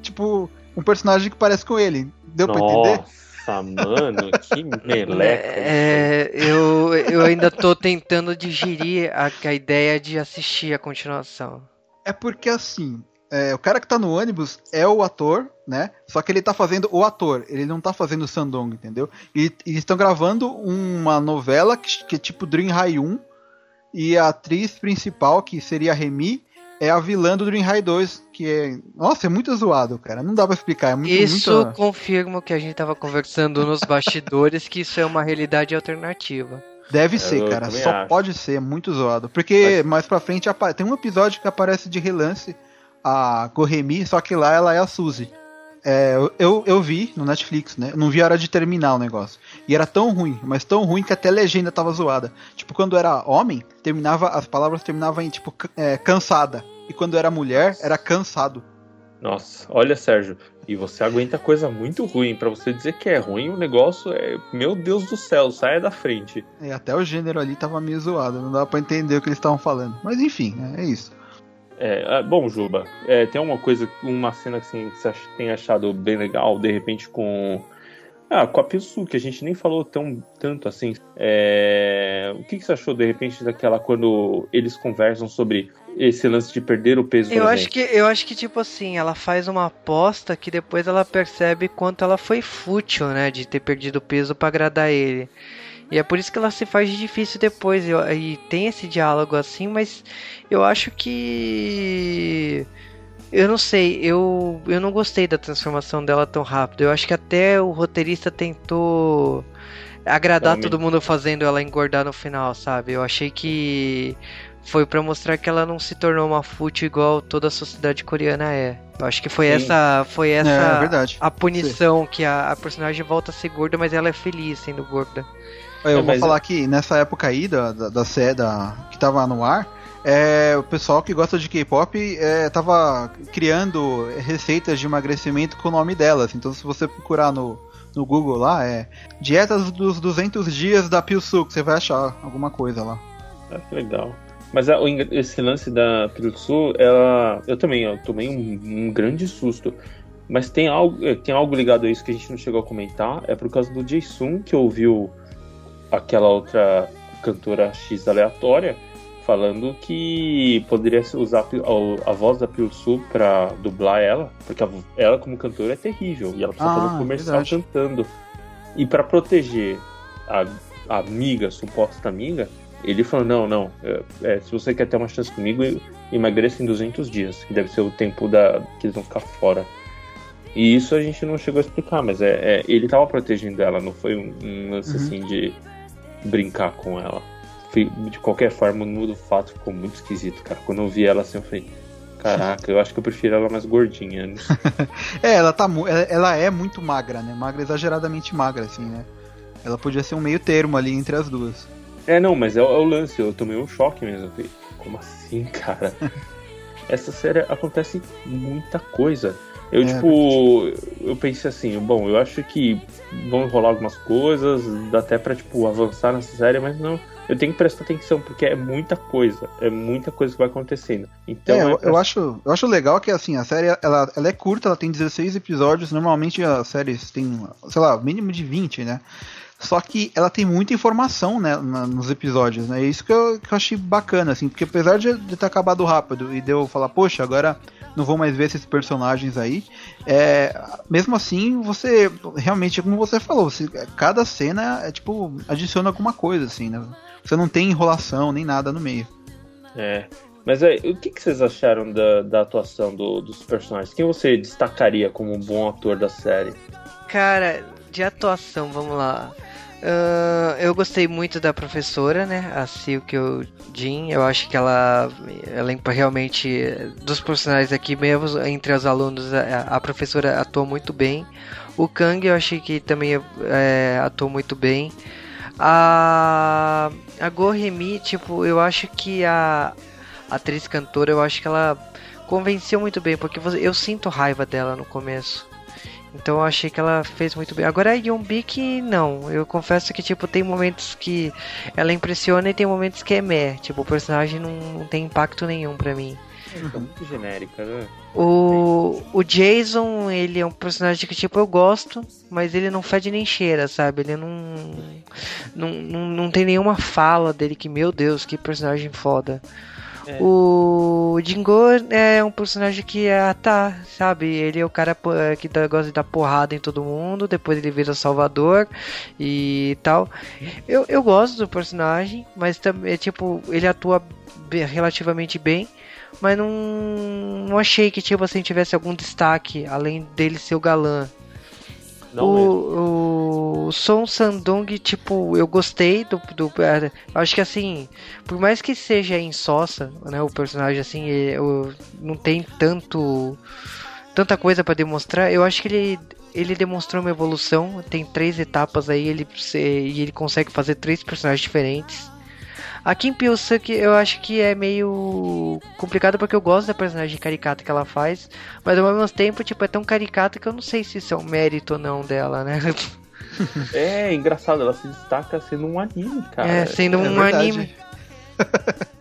tipo, um personagem que parece com ele. Deu pra entender? Nossa, mano, que meleca. É, eu, eu ainda tô tentando digerir a, a ideia de assistir a continuação. É porque assim, é, o cara que tá no ônibus é o ator, né? Só que ele tá fazendo o ator, ele não tá fazendo o Sandong, entendeu? E, e eles estão gravando uma novela que, que é tipo Dream High 1, e a atriz principal, que seria a Remy, é a vilã do Dream High 2, que é. Nossa, é muito zoado, cara. Não dá pra explicar. É muito, Isso muita- confirma o que a gente tava conversando nos bastidores, que isso é uma realidade alternativa. Deve É, ser, eu cara. Só acho. pode ser, é muito zoado. Porque mais pra frente tem um episódio que aparece de relance a Goremi, só que lá ela é a Suzy. É, eu- eu, vi no Netflix, né? Eu não vi a hora de terminar o negócio. E era tão ruim, mas tão ruim que até a legenda tava zoada. Tipo, quando era homem, terminava as palavras terminavam em tipo é, cansada. E quando era mulher, era cansado. Nossa, olha, Sérgio, e você aguenta coisa muito ruim. Pra você dizer que é ruim, o negócio é. Meu Deus do céu, saia da frente. E até o gênero ali tava meio zoado, não dava pra entender o que eles estavam falando. Mas enfim, é, é isso. É, ah, bom, Juba, é, tem uma coisa, uma cena assim, que você tem achado bem legal, de repente com. Ah, com a Pessoa, que a gente nem falou tão, tanto assim. É, o que, que você achou, de repente, daquela quando eles conversam sobre esse lance de perder o peso, Eu exemplo? acho que eu acho que tipo assim, ela faz uma aposta que depois ela percebe quanto ela foi fútil, né, de ter perdido peso pra agradar ele. E é por isso que ela se faz de difícil depois. E, e tem esse diálogo assim, mas eu acho que. Eu não sei, eu, eu não gostei da transformação dela tão rápido. Eu acho que até o roteirista tentou agradar Realmente. todo mundo fazendo ela engordar no final, sabe? Eu achei que foi pra mostrar que ela não se tornou uma fútil igual toda a sociedade coreana é. Eu acho que foi Sim. essa, foi essa É, verdade. a punição que a, a personagem volta a ser gorda, mas ela é feliz sendo gorda. Eu É, vou falar que nessa época aí da, da, da da, que tava no ar, é, o pessoal que gosta de K-pop é, tava criando receitas de emagrecimento com o nome delas. Então se você procurar no, no Google lá, é dietas dos 200 dias da Pilsu, que você vai achar alguma coisa lá. Ah, que legal. Mas a- o engra- esse lance da Pilsu, ela. Eu também, eu tomei um, um grande susto. Mas tem algo, eh, tem algo ligado a isso que a gente não chegou a comentar. É por causa do Jason que ouviu aquela outra cantora X aleatória falando que poderia usar a a, a voz da Pilsu pra dublar ela, porque a ela como cantora é terrível e ela precisa Ah, fazer um comercial verdade. cantando. E pra proteger a, a amiga, suposta amiga, ele falou: não, não, é, é, se você quer ter uma chance comigo, emagreça em 200 dias, que deve ser o tempo da, que eles vão ficar fora. E isso a gente não chegou a explicar, mas é, é- ele tava protegendo ela, não foi um, um lance Uhum. assim de brincar com ela. De qualquer forma, no fato ficou muito esquisito, cara. Quando eu vi ela assim, eu falei: caraca, eu acho que eu prefiro ela mais gordinha. né? É, ela tá ela, é muito magra, né? Magra exageradamente magra, assim, né? Ela podia ser um meio termo ali entre as duas. É, não, mas é, o- é o lance, eu tomei um choque mesmo. Eu falei, como assim, cara? Essa série acontece muita coisa. Eu, É, tipo, eu pensei assim, bom, eu acho que vão rolar algumas coisas, dá até pra, tipo, avançar nessa série, mas não, eu tenho que prestar atenção, porque é muita coisa, é muita coisa que vai acontecendo. Então, é, eu, pra- eu acho, eu acho legal que assim, a série ela, ela é curta, ela tem 16 episódios, normalmente as séries têm, sei lá, mínimo de 20, né? Só que ela tem muita informação né, na- nos episódios, né? É isso que eu, que eu achei bacana, assim, porque apesar de, de ter acabado rápido e de eu falar, poxa, agora não vou mais ver esses personagens aí, é, mesmo assim, você realmente, como você falou, você- cada cena é tipo, adiciona alguma coisa, assim, né? Você não tem enrolação nem nada no meio. É. Mas é, o que, que vocês acharam da, da atuação do- dos personagens? Quem você destacaria como um bom ator da série? Cara, de atuação, vamos lá. Ahn, eu gostei muito da professora, né? A Silkyo Jin. Eu acho que ela, ela realmente, dos personagens aqui, mesmo entre os alunos, a, a professora atuou muito bem. O Kang eu achei que também é, atuou muito bem. A, a Goremi, tipo, eu acho que a, a atriz cantora, eu acho que ela convenceu muito bem, porque eu sinto raiva dela no começo. Então eu achei que ela fez muito bem. Agora a Yombik, não. Eu confesso que, tipo, tem momentos que ela impressiona e tem momentos que é meh. Tipo, o personagem não, não tem impacto nenhum pra mim. É muito genérica, né? O, o Jason, ele é um personagem que, tipo, eu gosto, mas ele não fede nem cheira, sabe? Ele não, não, não, não tem nenhuma fala dele que, meu Deus, que personagem foda. É. O Jingo é um personagem que, ah, tá, sabe? Ele é o cara é, que dá- gosta de dar porrada em todo mundo, depois ele vira Salvador e tal. Eu, eu gosto do personagem, mas também, tipo, ele atua relativamente bem. Mas não, não achei que tipo assim tivesse algum destaque além dele ser o galã. Não o, o Son Sandong, tipo, eu gostei do, do é, acho que assim, por mais que seja insossa, né, o personagem assim, ele- eu- não tem tanto tanta coisa pra demonstrar. Eu acho que ele ele demonstrou uma evolução, tem três etapas aí, ele e ele consegue fazer três personagens diferentes. A Kim Pil-suk eu acho que é meio complicado porque eu gosto da personagem caricata que ela faz, mas ao mesmo tempo, tipo, é tão caricata que eu não sei se isso é um mérito ou não dela, né? É engraçado, ela se destaca sendo um anime, cara. é, sendo é um verdade. anime.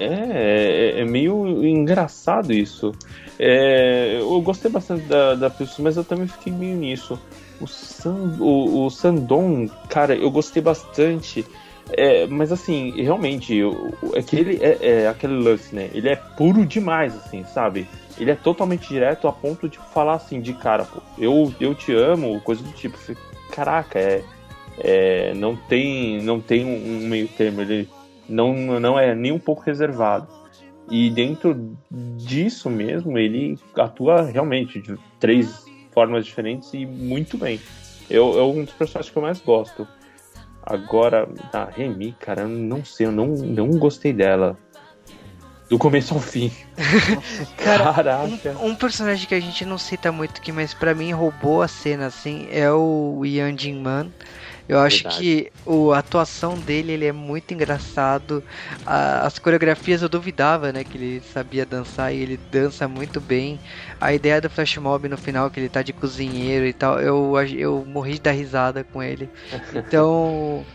É, é, é meio engraçado isso. É, eu gostei bastante da, da pessoa, mas eu também fiquei meio nisso. O, San, o, o Sandon, cara, eu gostei bastante. É, mas assim, realmente, eu- é é, é aquele lance, né? Ele é puro demais, assim, sabe? Ele é totalmente direto a ponto de falar assim, de cara, pô, eu, eu te amo, coisa do tipo. Caraca, é, é, não tem, não tem um meio termo. Ele não, não é nem um pouco reservado. E dentro disso mesmo, ele atua realmente de três formas diferentes e muito bem. Eu, é um dos personagens que eu mais gosto. Agora, a Remy, cara, eu não sei, eu não, não gostei dela. Do começo ao fim. Cara, Caraca. Um, um personagem que a gente não cita muito aqui, mas pra mim roubou a cena, assim, é o Yan Jingman. Eu acho Verdade. que o, a atuação dele ele é muito engraçado. A- as coreografias eu duvidava, né? Que ele sabia dançar e ele dança muito bem. A ideia do flash mob no final, que ele tá de cozinheiro e tal, eu, eu morri de dar risada com ele. Então.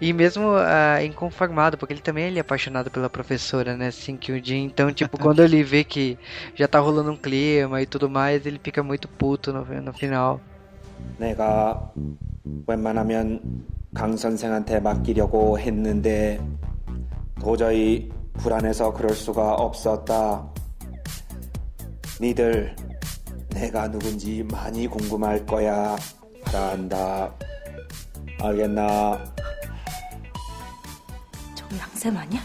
E mesmo ah, inconformado, porque ele também ele é apaixonado pela professora, né? Assim que o Jin. Então, tipo, quando ele vê que já tá rolando um clima e tudo mais, ele fica muito puto no, no final. 내가 웬만하면 강 선생한테 맡기려고 했는데 도저히 불안해서 그럴 수가 없었다. 니들 내가 누군지 많이 궁금할 거야. 알아 한다. 알겠나? 저 양쌤 아니야?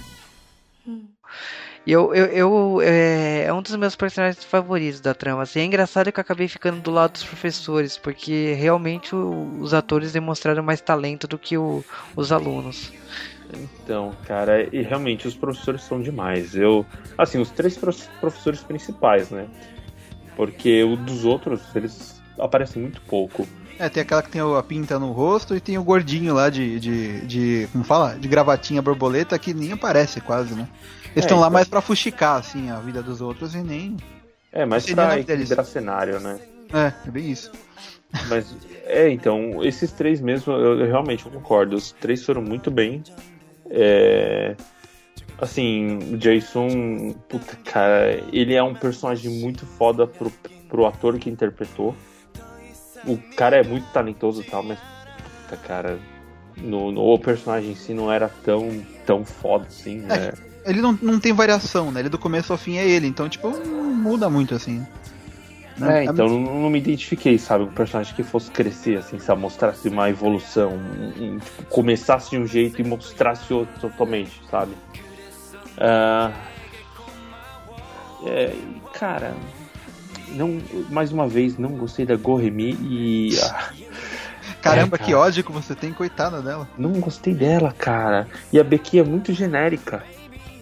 E eu, eu, eu é, é um dos meus personagens favoritos da trama. Assim, é engraçado que eu acabei ficando do lado dos professores, porque realmente o- os atores demonstraram mais talento do que o- os alunos. Então, cara, e realmente os professores são demais. Eu, assim, os três prof- professores principais, né? Porque o dos outros, eles aparecem muito pouco. É, tem aquela que tem a pinta no rosto e tem o gordinho lá de. de, de como fala? De gravatinha borboleta que nem aparece quase, né? Eles É, estão lá então- mais pra fuxicar, assim, a vida dos outros e nem. É, o pra equilibrar cenário, né? É, é bem isso. Mas, é, então, esses três mesmo, eu, eu realmente concordo. Os três foram muito bem. É, assim, o Jason, puta, cara, ele é um personagem muito foda pro, pro ator que interpretou. O cara é muito talentoso e tal, mas, puta, cara, no, no o personagem em si não era tão, tão foda assim, né? Ele não, não tem variação, né? Ele do começo ao fim é ele, então, tipo, não muda muito assim. né? É, então não, não me identifiquei, sabe? Um personagem que fosse crescer, assim, sabe? Mostrasse uma evolução, um- um, tipo, começasse de um jeito e mostrasse outro totalmente, sabe? Ah, é, cara, não, mais uma vez, não gostei da Goremi e. ah, Caramba, é, que cara. ódio que você tem, coitada dela. não gostei dela, cara. E a Becky é muito genérica.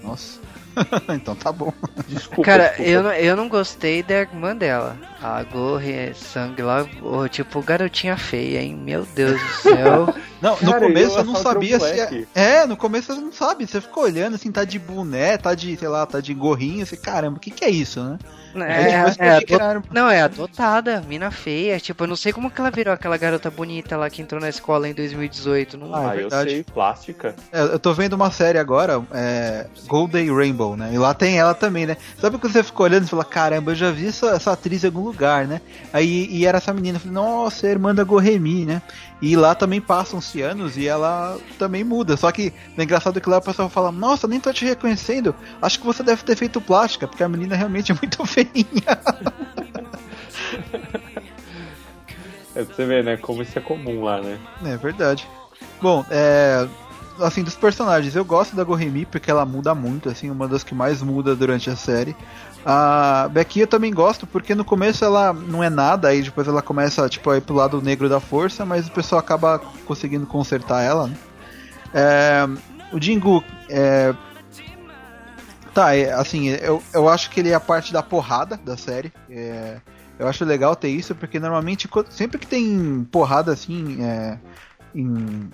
Nossa. então tá bom. Desculpa. Cara, desculpa. eu, não- eu não gostei da irmã dela. A Gorre Sangue lá, tipo, garotinha feia, hein? Meu Deus do céu. Não, no Cara, começo eu eu não sabia se. É, é, no começo você não sabe. Você fica olhando assim, tá de boné, tá de, sei lá, tá de gorrinho. Você, caramba, o que que é isso, né? Aí É, eu é, Não, é adotada, mina feia. Tipo, eu não sei como que ela virou aquela garota bonita lá que entrou na escola em 2018. Não... Ah, é Ah, eu verdade. sei, plástica. É, eu tô vendo uma série agora, é, Golden Rainbow, né? E lá tem ela também, né? Sabe quando você fica olhando e fala, caramba, eu já vi essa, essa atriz em algum lugar, né? Aí e era essa menina, eu falei, nossa, é a irmã da Gorremi, né? E lá também passam-se anos e ela também muda. Só que é engraçado que lá o pessoal fala, nossa, nem tô te reconhecendo. Acho que você deve ter feito plástica, porque a menina realmente é muito feinha. É pra você ver, né? Como isso é comum lá, né? É verdade. Bom, é. Assim, dos personagens, eu gosto da Gorremi porque ela muda muito, assim, uma das que mais muda durante a série. A Becky eu também gosto porque no começo ela não é nada, aí depois ela começa tipo, a ir pro lado negro da força, mas o pessoal acaba conseguindo consertar ela, né? É, o Jingu, é, Tá, é, assim, eu, eu acho que ele é a parte da porrada da série. É, eu acho legal ter isso, porque normalmente, sempre que tem porrada assim, é, em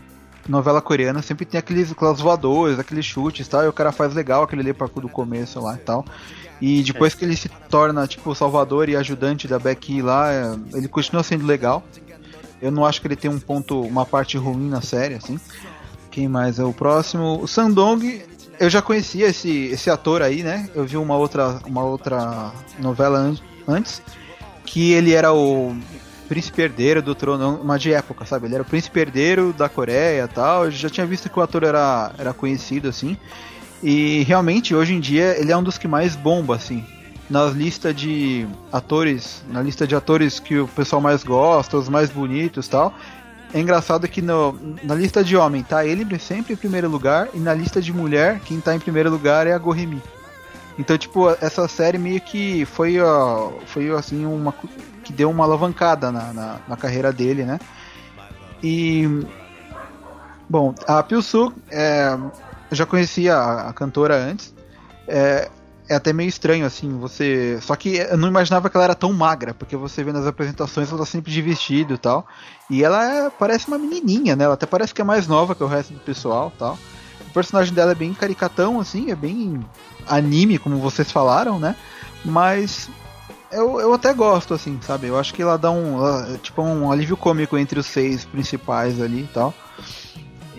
novela coreana, sempre tem aqueles, aquelas voadores, aqueles chutes e tal, e o cara faz legal aquele ali do começo lá e tal. E depois que ele se torna, tipo, salvador e ajudante da Becky lá, é, ele continua sendo legal. Eu não acho que ele tem um ponto, uma parte ruim na série, assim. Quem mais é o próximo? O Sandong, eu já conhecia esse, esse ator aí, né? Eu vi uma outra, uma outra novela an- antes, que ele era o príncipe herdeiro do trono, uma de época, sabe? Ele era o príncipe herdeiro da Coreia e tal. Eu já tinha visto que o ator era, era conhecido, assim. E realmente, hoje em dia, ele é um dos que mais bomba, assim. Nas listas de atores, na lista de atores que o pessoal mais gosta, os mais bonitos tal. É engraçado que no, na lista de homem tá ele sempre em primeiro lugar, e na lista de mulher, quem tá em primeiro lugar é a Gorremi. Então, tipo, essa série meio que foi, ó, foi assim, uma que deu uma alavancada na, na, na carreira dele, né? E. Bom, a Pilsu, é, eu já conhecia a, a cantora antes. É, é até meio estranho, assim, você. Só que eu não imaginava que ela era tão magra, porque você vê nas apresentações ela tá sempre de vestido e tal. E ela é- parece uma menininha, né? Ela até parece que é mais nova que o resto do pessoal tal. O personagem dela é bem caricatão, assim, é bem anime, como vocês falaram, né? Mas eu, eu até gosto, assim, sabe? Eu acho que ela dá um. ela- tipo, um alívio cômico entre os seis principais ali e tal.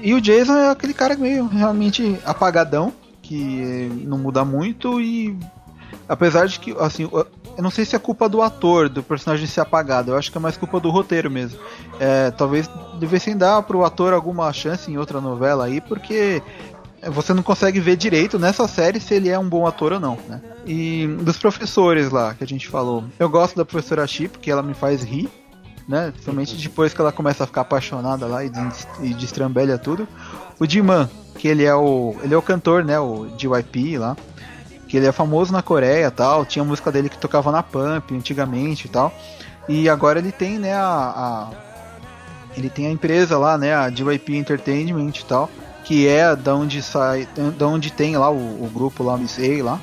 E o Jason é aquele cara meio realmente apagadão, que não muda muito e. Apesar de que, assim, eu não sei se é culpa do ator, do personagem ser apagado, eu acho que é mais culpa do roteiro mesmo. É, talvez devessem dar pro ator alguma chance em outra novela aí, porque você não consegue ver direito nessa série se ele é um bom ator ou não, né? E dos professores lá que a gente falou, eu gosto da professora Chi porque ela me faz rir, né? Principalmente depois que ela começa a ficar apaixonada lá e, e destrambelha tudo. O Diman, que ele é o ele é o cantor, né? O JYP lá, que ele é famoso na Coreia e tal. Tinha música dele que tocava na Pump antigamente e tal. E agora ele tem, né? A, a- ele tem a empresa lá, né? A JYP Entertainment e tal, que é da onde sai, da onde tem lá o, o grupo lá, o Miss A lá.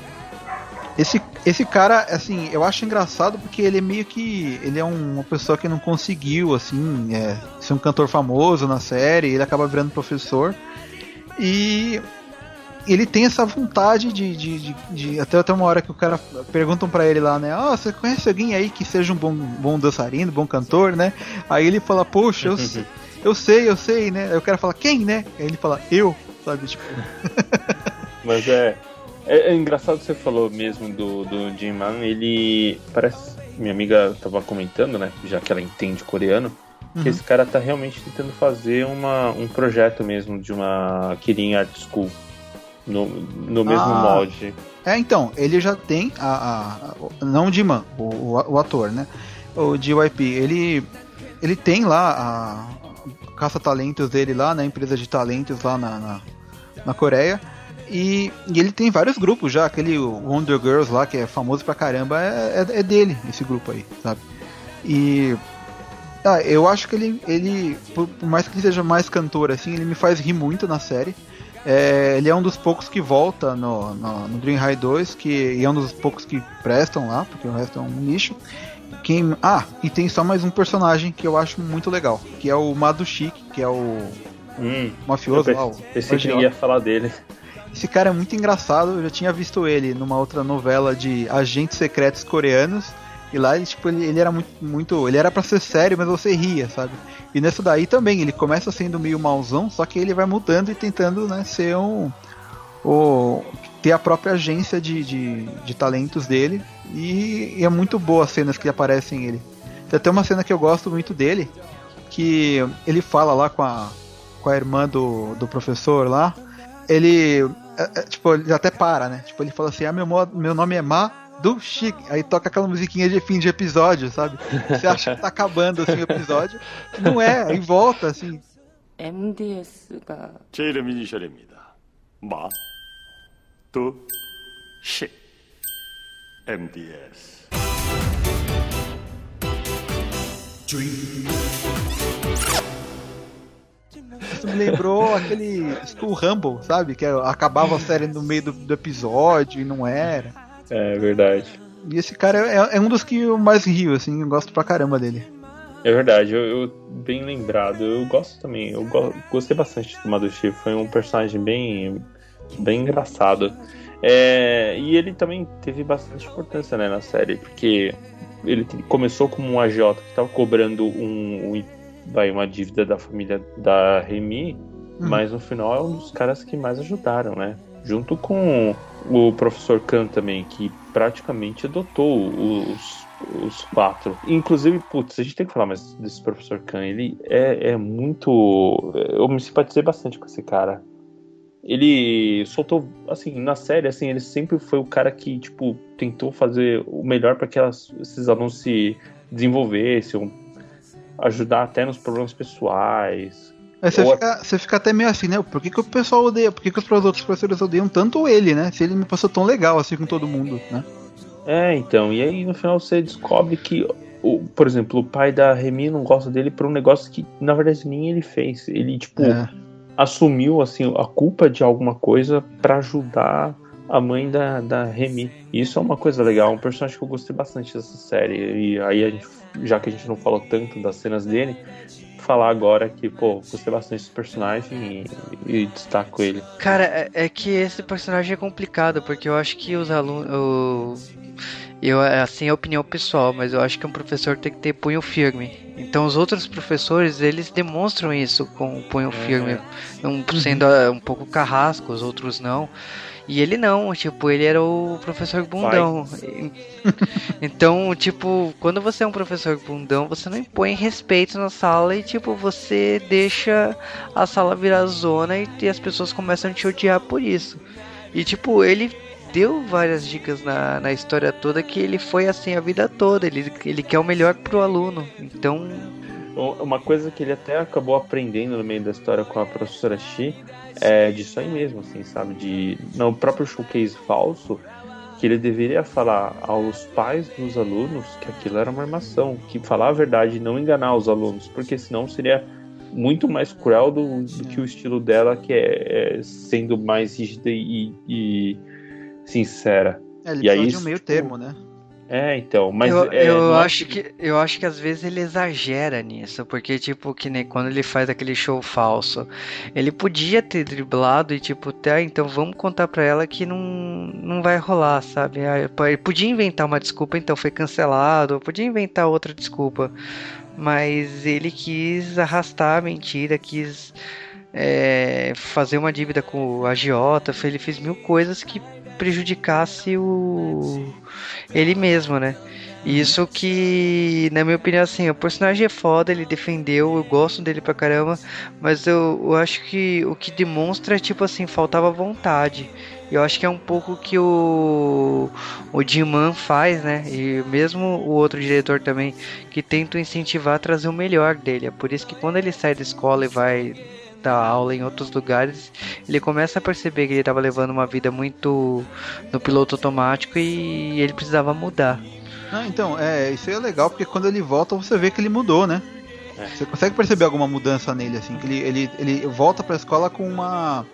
Esse, esse cara, assim, eu acho engraçado porque ele é meio que. Ele é um- uma pessoa que não conseguiu, assim, é, ser um cantor famoso na série, ele acaba virando professor. E ele tem essa vontade de. de, de, de- até, até uma hora que o cara perguntam pra ele lá, né? Ah, você conhece alguém aí que seja um bom, bom dançarino, bom cantor, né? Aí ele fala, poxa, eu, eu sei, eu sei, né? Aí o cara fala, quem, né? Aí ele fala, eu, sabe? Tipo, Mas é, é. é engraçado que você falou mesmo do, do Jin Man, ele parece. Minha amiga tava comentando, né? Já que ela entende coreano, Uhum. que esse cara tá realmente tentando fazer uma, um projeto mesmo de uma Kirin Art School. No, no mesmo Ah. molde. É, então, ele já tem a. a- a- não o Diman, o, o, o ator, né? O JYP, ele. Ele tem lá a caça-talentos dele lá, na empresa de talentos lá na, na, na Coreia. E, e ele tem vários grupos já, aquele Wonder Girls lá, que é famoso pra caramba, é, é, é dele, esse grupo aí, sabe? E. Ah, eu acho que ele, ele por, mais que ele seja mais cantor assim, ele me faz rir muito na série. É, ele é um dos poucos que volta no, no, no Dream High 2, que é um dos poucos que prestam lá, porque o resto é um lixo. Quem, ah, e tem só mais um personagem que eu acho muito legal, que é o Madushik, que é o Hum, eu mafioso lá. o pensei, que ia falar dele. Esse cara é muito engraçado, eu já tinha visto ele numa outra novela de agentes secretos coreanos. E lá ele, tipo, ele, ele era muito, muito. Ele era pra ser sério, mas você ria, sabe? E nessa daí também, ele começa sendo meio mauzão, só que ele vai mudando e tentando, né, ser um. O, ter a própria agência de, de, de talentos dele. E, e é muito boa as cenas que aparecem ele. Tem até uma cena que eu gosto muito dele, que ele fala lá com a, com a irmã do, do professor lá. Ele. é, é, tipo, ele até para, né? Tipo, ele fala assim: ah, meu, mo- meu nome é Ma do Chic. Aí toca aquela musiquinha de fim de episódio, sabe? Você acha que tá acabando assim o episódio. Não é, aí volta, assim. MDS가 제 이름 이니셜입니다. 마, 두, 식, MDS. Isso me lembrou aquele School Rumble, sabe? Que acabava a série no meio do, do episódio e não era. É verdade. E esse cara é, é um dos que eu mais rio, assim, eu gosto pra caramba dele. É verdade, eu, eu- bem lembrado. Eu gosto também, eu go- gostei bastante do Madushi, foi um personagem bem, bem engraçado. É, e ele também teve bastante importância né, na série, porque ele começou como um agiota que estava cobrando um, um- vai, uma dívida da família da Remy, Uhum. mas no final é um dos caras que mais ajudaram, né? Junto com o professor Khan também, que praticamente adotou os, os quatro. Inclusive, putz, a gente tem que falar mais desse professor Khan. Ele é, é muito. Eu me simpatizei bastante com esse cara. Ele soltou, assim, na série, assim, ele sempre foi o cara que, tipo, tentou fazer o melhor para que elas- esses alunos se desenvolvessem, ajudar até nos problemas pessoais. Aí você Ou- fica, você fica até meio assim, né? Por que, que o pessoal odeia? Por que, que os outros professores odeiam tanto ele, né? Se ele me passou tão legal assim com todo mundo, né? É, então, e aí no final você descobre que, o, por exemplo, o pai da Remy não gosta dele por um negócio que na verdade nem ele fez. Ele, tipo, É. assumiu assim a culpa de alguma coisa pra ajudar a mãe da, da Remy. E isso é uma coisa legal, um personagem que eu gostei bastante dessa série. E aí, gente, já que a gente não falou tanto das cenas dele, falar agora que, pô, gostei bastante desse personagem e, e destaco ele. Cara, é, é que esse personagem é complicado, porque eu acho que os alunos. Eu, assim, é opinião pessoal, mas eu acho que um professor tem que ter punho firme. Então, os outros professores, eles demonstram isso com o punho firme, um, sendo ah, um pouco carrasco, os outros não. E ele não, tipo, ele era o professor bundão. Então, tipo, quando você é um professor bundão, você não impõe respeito na sala e, tipo, você deixa a sala virar zona e, e as pessoas começam a te odiar por isso. E, tipo, ele deu várias dicas na, na história toda que ele foi assim a vida toda. Ele, ele quer o melhor pro aluno. Então, Uma coisa que ele até acabou aprendendo no meio da história com a professora Shi é disso aí mesmo, assim, sabe? De no próprio showcase falso, que ele deveria falar aos pais dos alunos que aquilo era uma armação, que falar a verdade e não enganar os alunos, porque senão seria muito mais cruel do, do que o estilo dela, que é, é sendo mais rígida e, e sincera. É, ele E aí de um isso, meio tipo, termo, né? É, então, mas eu, é, eu não acho que eu acho que às vezes ele exagera nisso, porque tipo que nem quando ele faz aquele show falso, ele podia ter driblado e tipo, tá, então vamos contar pra ela que não não vai rolar, sabe? Ah, Ele podia inventar uma desculpa, então foi cancelado, podia inventar outra desculpa, mas ele quis arrastar a mentira, quis é, fazer uma dívida com o agiota, ele fez mil coisas que prejudicasse o ele mesmo, né? Isso que, na minha opinião, assim, o personagem é foda, ele defendeu, eu gosto dele pra caramba, mas eu, eu acho que o que demonstra é, tipo assim, faltava vontade. Eu acho que é um pouco que o, o Jim Man faz, né? E mesmo o outro diretor também, que tenta incentivar a trazer o melhor dele. É por isso que quando ele sai da escola e vai dar aula em outros lugares, ele começa a perceber que ele estava levando uma vida muito no piloto automático e ele precisava mudar. Não, então, é, isso aí é legal, porque quando ele volta você vê que ele mudou, né? Você consegue perceber alguma mudança nele, assim, que ele, ele, ele volta pra escola com uma.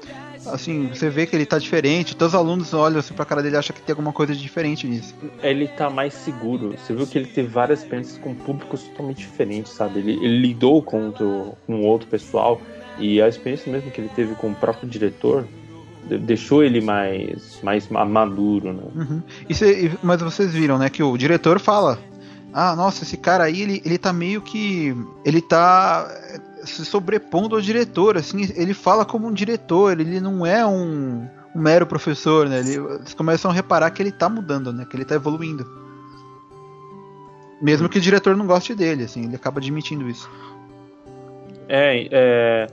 Assim, você vê que ele tá diferente, todos os alunos olham assim pra cara dele e acham que tem alguma coisa de diferente nisso. ele tá mais seguro. Você viu que ele teve várias experiências com públicos totalmente diferentes, sabe? Ele, ele lidou com outro, com outro pessoal e a experiência mesmo que ele teve com o próprio diretor de- deixou ele mais, mais ma- maduro, né? Uhum. Cê- mas vocês viram, né, que o diretor fala: Ah, nossa, esse cara aí, ele, ele tá meio que. Ele tá eh, se sobrepondo ao diretor, assim, ele fala como um diretor, ele não é um, um mero professor, né? Ele- eles começam a reparar que ele tá mudando, né? Que ele tá evoluindo. Mesmo que o diretor não goste dele, assim, ele acaba admitindo isso. É, é,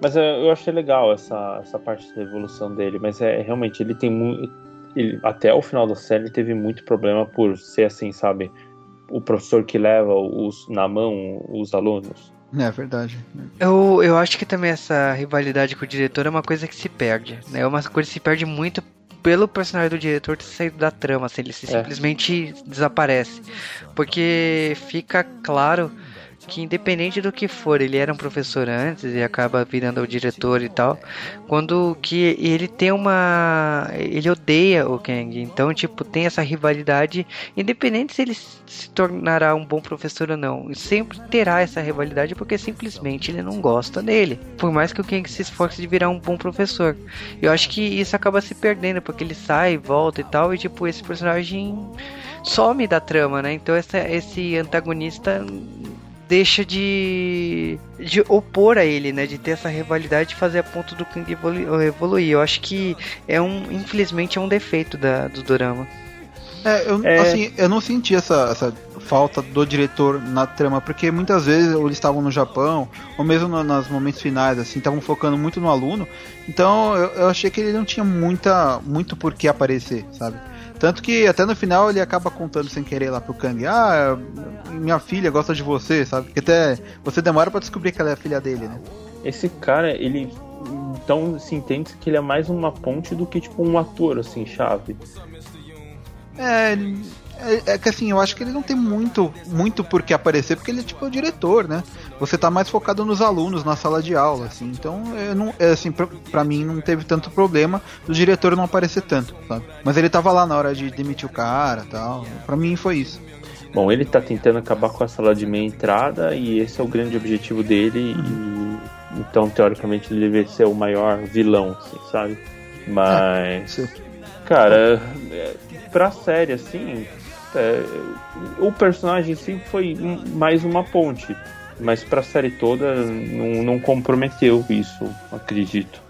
mas é, eu achei legal essa, essa parte da evolução dele, mas é realmente ele tem muito. Ele, até o final da série ele teve muito problema por ser assim, sabe? O professor que leva os, na mão os alunos. É verdade. Eu, eu acho que também essa rivalidade com o diretor é uma coisa que se perde, né? É uma coisa que se perde muito pelo personagem do diretor ter saído da trama, assim, ele se É. simplesmente desaparece. Porque fica claro que independente do que for, ele era um professor antes e acaba virando o diretor e tal. Quando que ele tem uma. Ele odeia o Kang. Então, tipo, tem essa rivalidade. Independente se ele se tornará um bom professor ou não. Sempre terá essa rivalidade porque simplesmente ele não gosta dele. Por mais que o Kang se esforce de virar um bom professor. Eu acho que isso acaba se perdendo, porque ele sai, volta e tal. E tipo, esse personagem some da trama, né? Então essa, esse antagonista deixa de, de opor a ele, né? De ter essa rivalidade de fazer a ponto do Kang evolu- evoluir. Eu acho que é um, infelizmente, é um defeito da, do Dorama. É, eu, É. assim, eu não senti essa, essa falta do diretor na trama, porque muitas vezes eles estavam no Japão, ou mesmo no, nos momentos finais, assim, estavam focando muito no aluno. Então eu, eu achei que ele não tinha muita, muito por que aparecer, sabe? Tanto que até no final ele acaba contando sem querer lá pro Kang, ah, minha filha gosta de você, sabe? Porque até você demora pra descobrir que ela é a filha dele, né? Esse cara, ele. Então se entende que ele é mais uma ponte do que tipo um ator, assim, chave. É, É, é que assim, eu acho que ele não tem muito, muito por que aparecer, porque ele é tipo o diretor, né? Você tá mais focado nos alunos, na sala de aula, assim. Então, eu não, é, assim, pra, pra mim não teve tanto problema do diretor não aparecer tanto, sabe? Mas ele tava lá na hora de demitir o cara tal. Pra mim foi isso. Bom, ele tá tentando acabar com a sala de meia entrada e esse é o grande objetivo dele. E, então, teoricamente, ele deve ser o maior vilão, assim, sabe? Mas. Sim. Cara, é, pra série, assim. é, o personagem sim foi mais uma ponte. Mas pra série toda não, não comprometeu isso, acredito.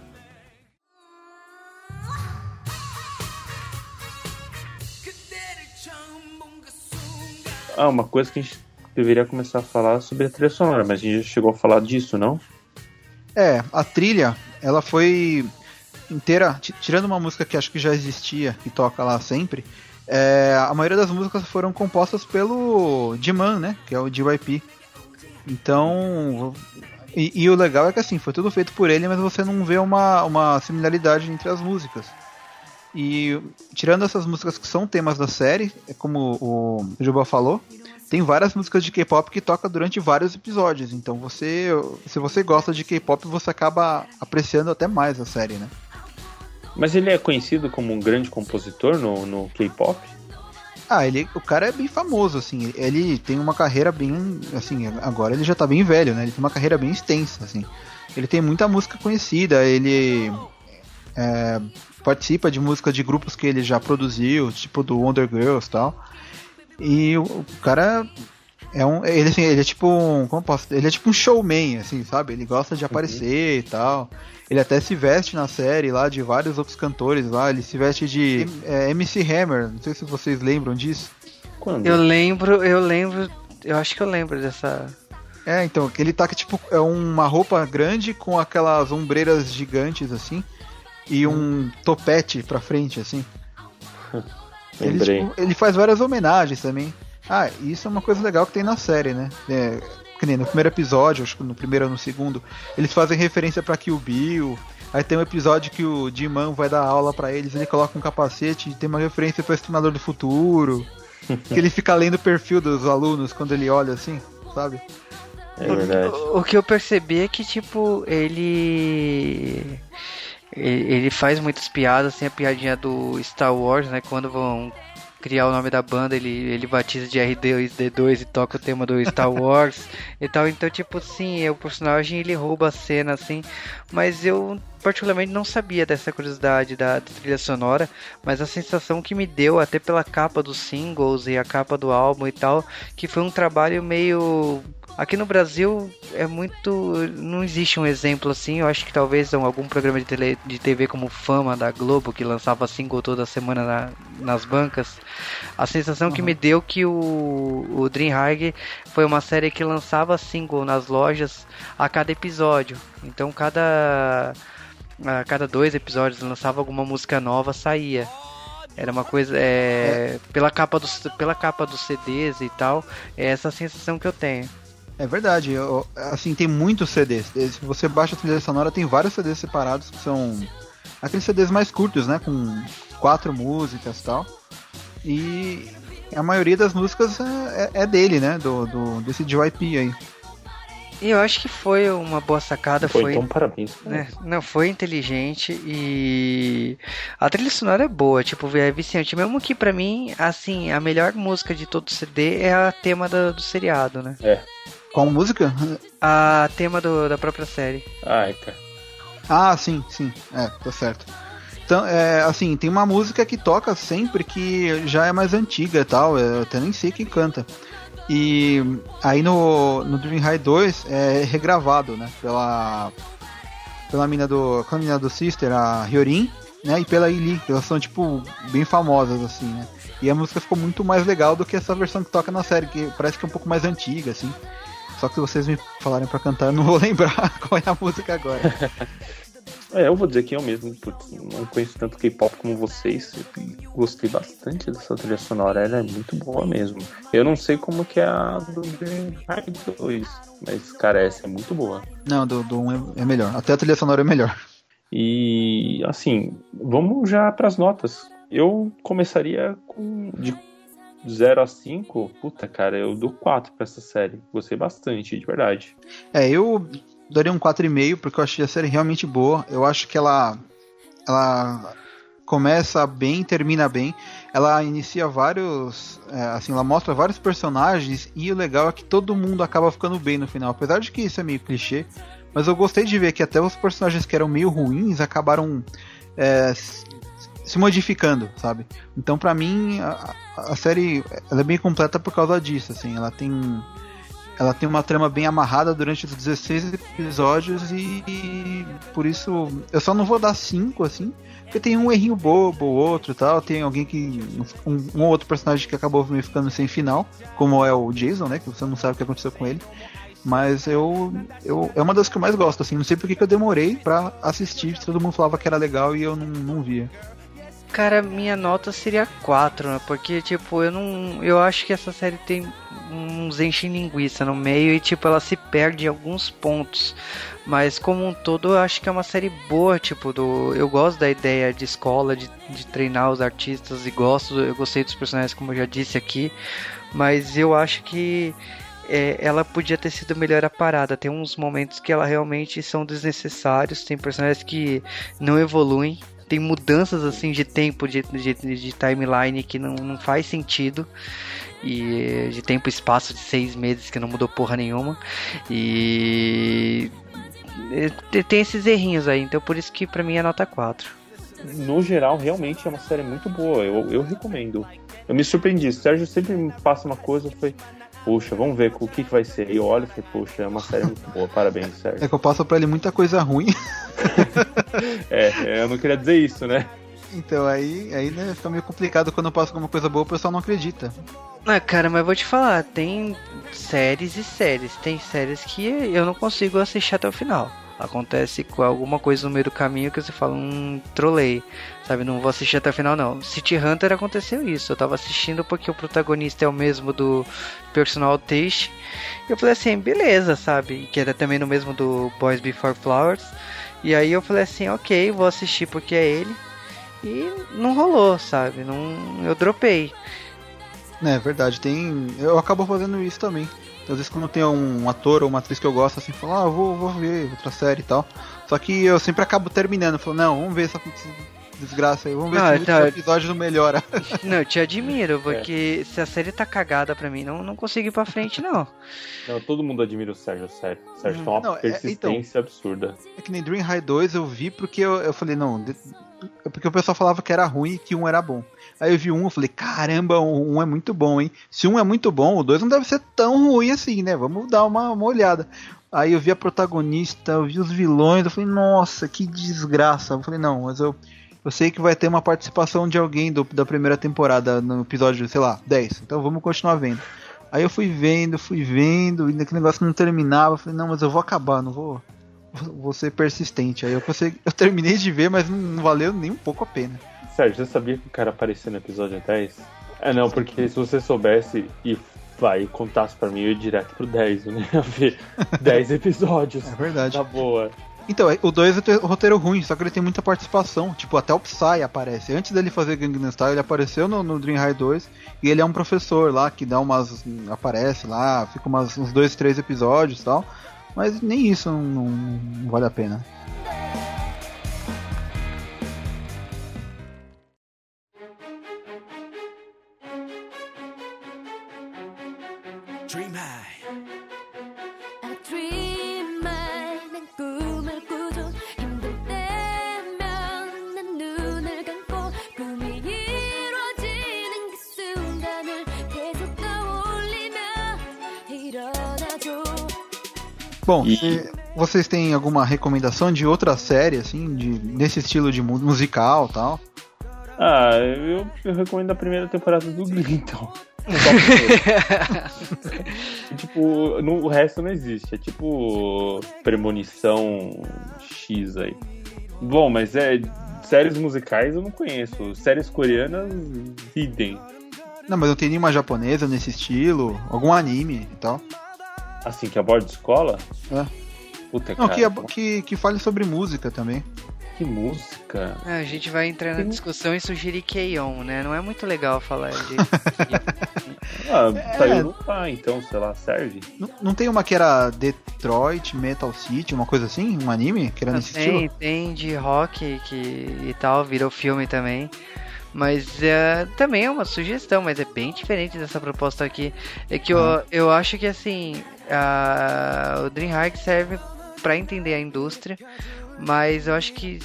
Ah, uma coisa que a gente deveria começar a falar sobre a trilha sonora, mas a gente já chegou a falar disso, não? É, a trilha, ela foi inteira, ti- tirando uma música que acho que já existia, que toca lá sempre, é, a maioria das músicas foram compostas pelo Diman, né, que é o DYP. Então, e, e o legal é que assim, foi tudo feito por ele, mas você não vê uma, uma similaridade entre as músicas. E tirando essas músicas que são temas da série, é como o Juba falou, tem várias músicas de K-pop que toca durante vários episódios. Então você, se você gosta de K-pop, você acaba apreciando até mais a série, né? Mas ele é conhecido como um grande compositor no, no K-pop? Ah, ele, o cara é bem famoso, assim. Ele tem uma carreira bem, assim, agora ele já tá bem velho, né? Ele tem uma carreira bem extensa, assim. Ele tem muita música conhecida, ele é, participa de música de grupos que ele já produziu, tipo do Wonder Girls e tal. E o, o cara é um, ele, assim, ele é tipo um, como posso, ele é tipo um showman, assim, sabe? Ele gosta de aparecer e tal. Ele até se veste na série lá de vários outros cantores lá. Ele se veste de é, MC Hammer. Não sei se vocês lembram disso. Quando? Eu lembro, eu lembro, eu acho que eu lembro dessa. É, então, ele tá tipo é uma roupa grande com aquelas ombreiras gigantes assim e um topete pra frente assim. Ele, Lembrei. tipo, ele faz várias homenagens também. Ah, isso é uma coisa legal que tem na série, né? É, que nem no primeiro episódio, acho que no primeiro ou no segundo, eles fazem referência pra Kill Bill. Aí tem um episódio que o Diman vai dar aula pra eles, ele coloca um capacete e tem uma referência pro Exterminador do Futuro. que ele fica lendo o perfil dos alunos quando ele olha assim, sabe? É verdade. O, o que eu percebi é que, tipo, ele. Ele ele faz muitas piadas, tem a piadinha do Star Wars, né? Quando vão criar o nome da banda, ele, ele batiza de R2D2 e toca o tema do Star Wars e tal. Então, tipo, sim, o personagem ele rouba a cena, assim. Mas eu particularmente não sabia dessa curiosidade da, da trilha sonora, mas a sensação que me deu, até pela capa dos singles e a capa do álbum e tal, que foi um trabalho meio Aqui no Brasil é muito. Não existe um exemplo assim. Eu acho que talvez algum programa de, tele, de TV como Fama da Globo, que lançava single toda semana na- nas bancas. A sensação que me deu que o, o Dream High foi uma série que lançava single nas lojas a cada episódio. Então cada. A cada dois episódios lançava alguma música nova, saía. Era uma coisa. É, Pela, capa dos, pela capa dos CDs e tal, é essa a sensação que eu tenho. É verdade, eu- assim, tem muitos CDs. Se você baixa a trilha sonora, tem vários CDs separados que são aqueles CDs mais curtos, né? Com quatro músicas e tal. E a maioria das músicas é, é- é dele, né? Do, do, desse JYP aí. E eu acho que foi uma boa sacada, Foi, foi, então parabéns. né? Não, foi inteligente e a trilha sonora é boa, tipo, é viciante. Mesmo que pra mim, assim, a melhor música de todo o CD é a tema do, do seriado, né? É. Qual música? A tema do- da própria série. Ai, cara. Ah, sim, sim. É, tá certo. Então, é, assim, tem uma música que toca sempre que já é mais antiga e tal. Eu até nem sei quem canta. E aí no, no Dream High 2 é regravado, né? Pela. Pela mina do. Com a mina do Sister, a Hyorin, né? E pela Ili, que elas são, tipo, bem famosas, assim, né? E a música ficou muito mais legal do que essa versão que toca na série, que parece que é um pouco mais antiga, assim. Só que se vocês me falarem pra cantar, eu não vou lembrar qual é a música agora. É, eu vou dizer que eu mesmo, não conheço tanto K-pop como vocês. Gostei bastante dessa trilha sonora, ela é muito boa mesmo. Eu não sei como que é a do High 2, mas cara, essa é muito boa. Não, do, do 1 é, é melhor. Até a trilha sonora é melhor. E assim, vamos já pras notas. Eu começaria com de 0 a 5, puta, cara, eu dou 4 pra essa série. Gostei bastante, de verdade. É, eu daria um 4,5 porque eu achei a série realmente boa. Eu acho que ela ela começa bem, termina bem. Ela inicia vários, é, assim, ela mostra vários personagens e o legal é que todo mundo acaba ficando bem no final. Apesar de que isso é meio clichê, mas eu gostei de ver que até os personagens que eram meio ruins acabaram é, se modificando, sabe? Então, pra mim, a, a série é bem completa por causa disso, assim. Ela tem ela tem uma trama bem amarrada durante os 16 episódios e, e por isso eu só não vou dar 5 assim, porque tem um errinho bobo ou outro tal, tem alguém que um, um ou outro personagem que acabou me ficando sem final, como é o Jason, né, que você não sabe o que aconteceu com ele. Mas eu, eu é uma das que eu mais gosto assim, não sei porque que eu demorei pra assistir, todo mundo falava que era legal e eu não, não via. Cara, minha nota seria 4, né? Porque, tipo, eu não. Eu acho que essa série tem uns enche linguiça no meio e, tipo, ela se perde em alguns pontos. Mas, como um todo, eu acho que é uma série boa, tipo, do. Eu gosto da ideia de escola, de, de treinar os artistas e gosto. Eu gostei dos personagens, como eu já disse aqui. Mas eu acho que. é, ela podia ter sido melhor a parada. Tem uns momentos que ela realmente são desnecessários. Tem personagens que não evoluem tem mudanças assim de tempo de, de, de timeline que não, não faz sentido e de tempo e espaço de seis meses que não mudou porra nenhuma e tem esses errinhos aí então por isso que pra mim é nota 4 No geral, realmente é uma série muito boa. Eu, eu recomendo. Eu me surpreendi. O Sérgio sempre me passa uma coisa, falei, poxa, vamos ver o que, que vai ser. E eu olho e falei, poxa, é uma série muito boa. Parabéns, Sérgio. É que eu passo pra ele muita coisa ruim. É, eu não queria dizer isso, né? Então aí, aí né, fica meio complicado quando eu passo alguma coisa boa, o pessoal não acredita. Ah, cara, mas vou te falar, tem séries e séries. Tem séries que eu não consigo assistir até o final. Acontece com alguma coisa no meio do caminho que você fala, hum, trolei. Sabe, não vou assistir até o final, não. City Hunter aconteceu isso. Eu tava assistindo porque o protagonista é o mesmo do Personal Taste. Eu falei assim, beleza, sabe? Que era também no mesmo do Boys Before Flowers. E aí eu falei assim, ok, vou assistir porque é ele. E não rolou, sabe? Não, eu dropei. É verdade, tem. Eu acabo fazendo isso também. Às vezes quando tem um ator ou uma atriz que eu gosto, assim, falo, ah, eu vou, vou ver outra série e tal. Só que eu sempre acabo terminando, falo, não, vamos ver essa desgraça aí, vamos ver Ah, se tá. o último episódio não melhora. Não, eu te admiro, porque se a série tá cagada pra mim, não, não consigo ir pra frente, não. Não, todo mundo admira o Sérgio, sério. O Sérgio tem uma Não, é, persistência absurda. É que nem Dream High 2 eu vi porque eu, eu falei, não, de- é porque o pessoal falava que era ruim e que um era bom. Aí eu vi um, eu falei, caramba, um um é muito bom, hein? Se um é muito bom, o dois não deve ser tão ruim assim, né? Vamos dar uma, uma olhada. Aí eu vi a protagonista, eu vi os vilões, eu falei, nossa, que desgraça. Eu falei, não, mas eu, eu sei que vai ter uma participação de alguém do- da primeira temporada no episódio, sei lá, 10. Então vamos continuar vendo. Aí eu fui vendo, fui vendo, e aquele negócio não terminava. Eu falei, não, mas eu vou acabar, não vou, vou ser persistente. Aí eu consegui, eu terminei de ver, mas não, não valeu nem um pouco a pena. Sérgio, você sabia que o cara apareceu no episódio 10? É, não, porque se você soubesse e vai contasse pra mim, eu ia direto pro 10, eu nem ia ver 10 episódios. É verdade. Tá boa. Então, é, o 2 é o roteiro ruim, só que ele tem muita participação. Tipo, até o Psy aparece. Antes dele fazer Gangnam Style, ele apareceu no, no Dream High 2 e ele é um professor lá que dá umas. aparece lá, fica umas, uns dois, três episódios e tal. Mas nem isso não, não- não vale a pena. Dream Bom, E- vocês têm alguma recomendação de outra série, assim, de, nesse estilo de mu- musical e tal? Ah, eu, eu recomendo a primeira temporada do Glee, então. Tipo, no, o resto não existe. É tipo premonição X aí. Bom, mas é. Séries musicais eu não conheço. Séries coreanas, idem. Não, mas não tem nenhuma japonesa nesse estilo, algum anime e tal. Assim, que aborda escola? É. Puta, Não, cara. que, que, que fale sobre música também. que música. Ah, A gente vai entrar na discussão e sugerir K-On, né? Não é muito legal falar de. Ah, É. saiu no tá, então, sei lá, serve. Não, não tem uma que era Detroit Metal City, uma coisa assim? Um anime que era nesse Tem, estilo? tem de rock que, e tal, virou filme também. Mas é, também é uma sugestão, mas é bem diferente dessa proposta aqui. É que eu, eu acho que assim, a, o DreamHack serve para entender a indústria, mas eu acho que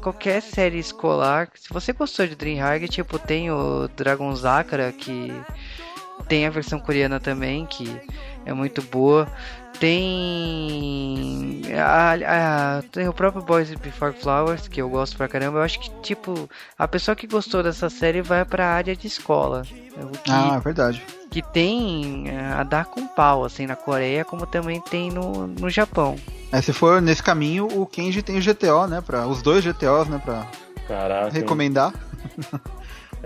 qualquer série escolar, se você gostou de DreamHack, tipo, tem o Dragon Sakura, que tem a versão coreana também, que é muito boa. Tem. A, a- tem o próprio Boys Before Flowers, que eu gosto pra caramba. Eu acho que, tipo, a pessoa que gostou dessa série vai pra área de escola. O que, Ah, é verdade. que tem eh, a dar com pau, assim, na Coreia, como também tem no, no Japão. É, se for nesse caminho, o Kenji tem o GTO, né? Pra, os dois GTOs, né? Pra Caraca. recomendar.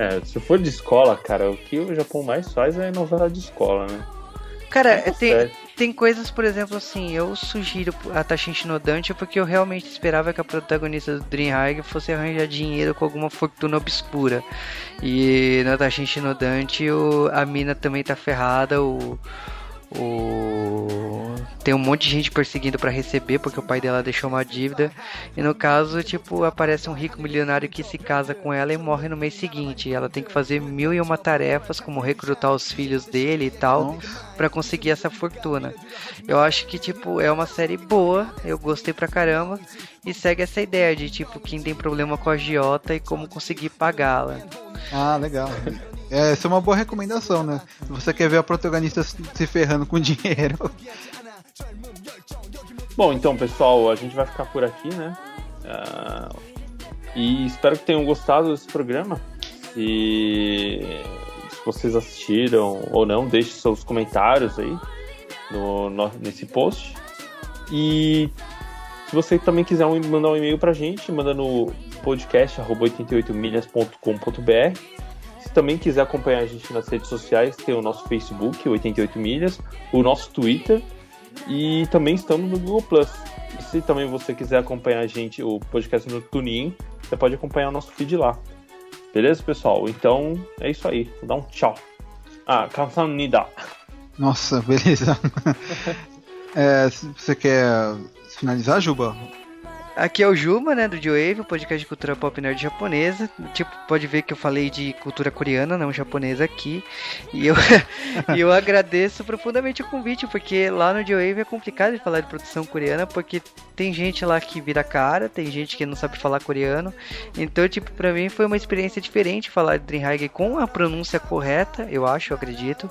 É, se for de escola, cara, o que o Japão mais faz é novela de escola, né? Cara, tem. Tem coisas, por exemplo, assim, eu sugiro a no Dante porque eu realmente esperava que a protagonista do Dream fosse arranjar dinheiro com alguma fortuna obscura. E na no Dante o, a mina também tá ferrada, o, o tem um monte de gente perseguindo pra receber porque o pai dela deixou uma dívida. E no caso, tipo, aparece um rico milionário que se casa com ela e morre no mês seguinte. E ela tem que fazer mil e uma tarefas, como recrutar os filhos dele e tal. Pra conseguir essa fortuna. Eu acho que tipo é uma série boa, eu gostei pra caramba e segue essa ideia de tipo quem tem problema com a agiota e como conseguir pagá-la. Ah, legal. É, essa é uma boa recomendação, né? Se você quer ver a protagonista se ferrando com dinheiro. Bom, então, pessoal, a gente vai ficar por aqui, né? Ah, e espero que tenham gostado desse programa. E se vocês assistiram ou não, deixe seus comentários aí no, no- nesse post. E se você também quiser mandar um e-mail pra gente, manda no podcast.88milhas.com.br. Se também quiser acompanhar a gente nas redes sociais, tem o nosso Facebook, 88 Milhas, o nosso Twitter e também estamos no Google Plus. Se também você quiser acompanhar a gente, o podcast no TuneIn, você pode acompanhar o nosso feed lá. Beleza, pessoal? Então é isso aí. Vou dar um tchau. Ah, Kansanida. Nossa, beleza. é, se você quer finalizar, Juba? Aqui é o Juma, né, do J-Wave, o podcast de cultura pop nerd japonesa. Tipo, pode ver que eu falei de cultura coreana, não japonesa aqui. E eu, e eu agradeço profundamente o convite, porque lá no J-Wave é complicado de falar de produção coreana, porque tem gente lá que vira cara, tem gente que não sabe falar coreano. Então, tipo, pra mim foi uma experiência diferente falar de Dreamhack com a pronúncia correta, eu acho, eu acredito.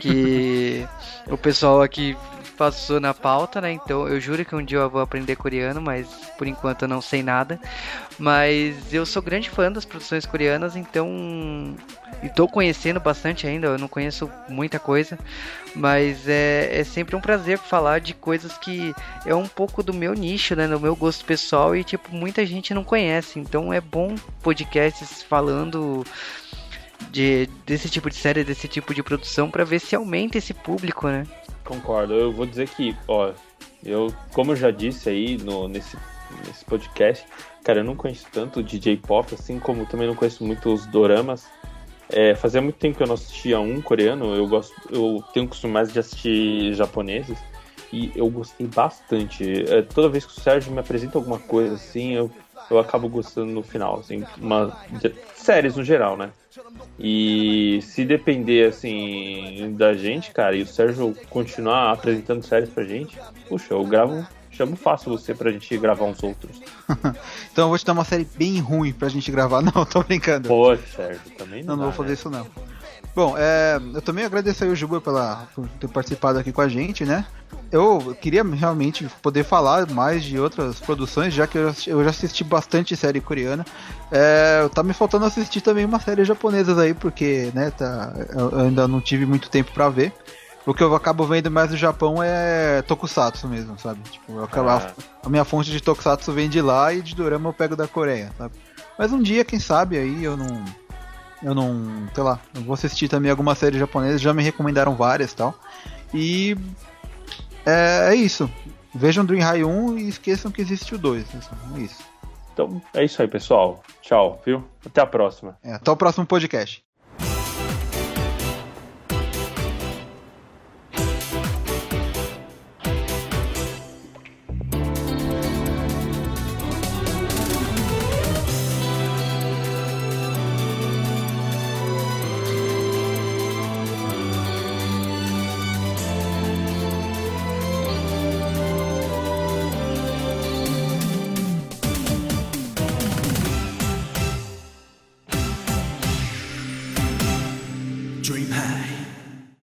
Que o pessoal aqui passou na pauta, né? Então eu juro que um dia eu vou aprender coreano, mas por enquanto eu não sei nada. Mas eu sou grande fã das produções coreanas, então estou conhecendo bastante ainda. Eu não conheço muita coisa, mas é, é sempre um prazer falar de coisas que é um pouco do meu nicho, né? Do meu gosto pessoal e tipo muita gente não conhece. Então é bom podcasts falando de, desse tipo de série, desse tipo de produção, para ver se aumenta esse público, né? Concordo. Eu vou dizer que, ó, eu, como eu já disse aí no, nesse, nesse podcast, cara, eu não conheço tanto de J-pop, assim como também não conheço muito os doramas. É, fazia muito tempo que eu não assistia um coreano, eu gosto, eu tenho o costume mais de assistir japoneses e eu gostei bastante. É, toda vez que o Sérgio me apresenta alguma coisa assim, eu, eu acabo gostando no final, assim, uma, séries no geral, né? E se depender, assim, da gente, cara, e o Sérgio continuar apresentando séries pra gente, puxa, eu gravo, chamo fácil você pra gente gravar uns outros. Então eu vou te dar uma série bem ruim pra gente gravar. Não, tô brincando. Pô, Sérgio, também Não, não, não vou fazer né? isso não. Bom, é, eu também agradeço aí o Juba pela, por ter participado aqui com a gente, né? Eu queria realmente poder falar mais de outras produções, já que eu, eu já assisti bastante série coreana. É, tá me faltando assistir também uma série japonesas aí, porque, né, tá, eu ainda não tive muito tempo pra ver. O que eu acabo vendo mais do Japão é Tokusatsu mesmo, sabe? Tipo, eu acabo, Ah. a minha fonte de Tokusatsu vem de lá e de Dorama eu pego da Coreia, sabe? Mas um dia, quem sabe, aí eu não. Eu não. Sei lá, eu vou assistir também algumas séries japonesas, já me recomendaram várias tal. E. É, é isso. Vejam Dream High 1 e esqueçam que existe o 2. É isso. Então é isso aí, pessoal. Tchau, viu? Até a próxima. É, até o próximo podcast.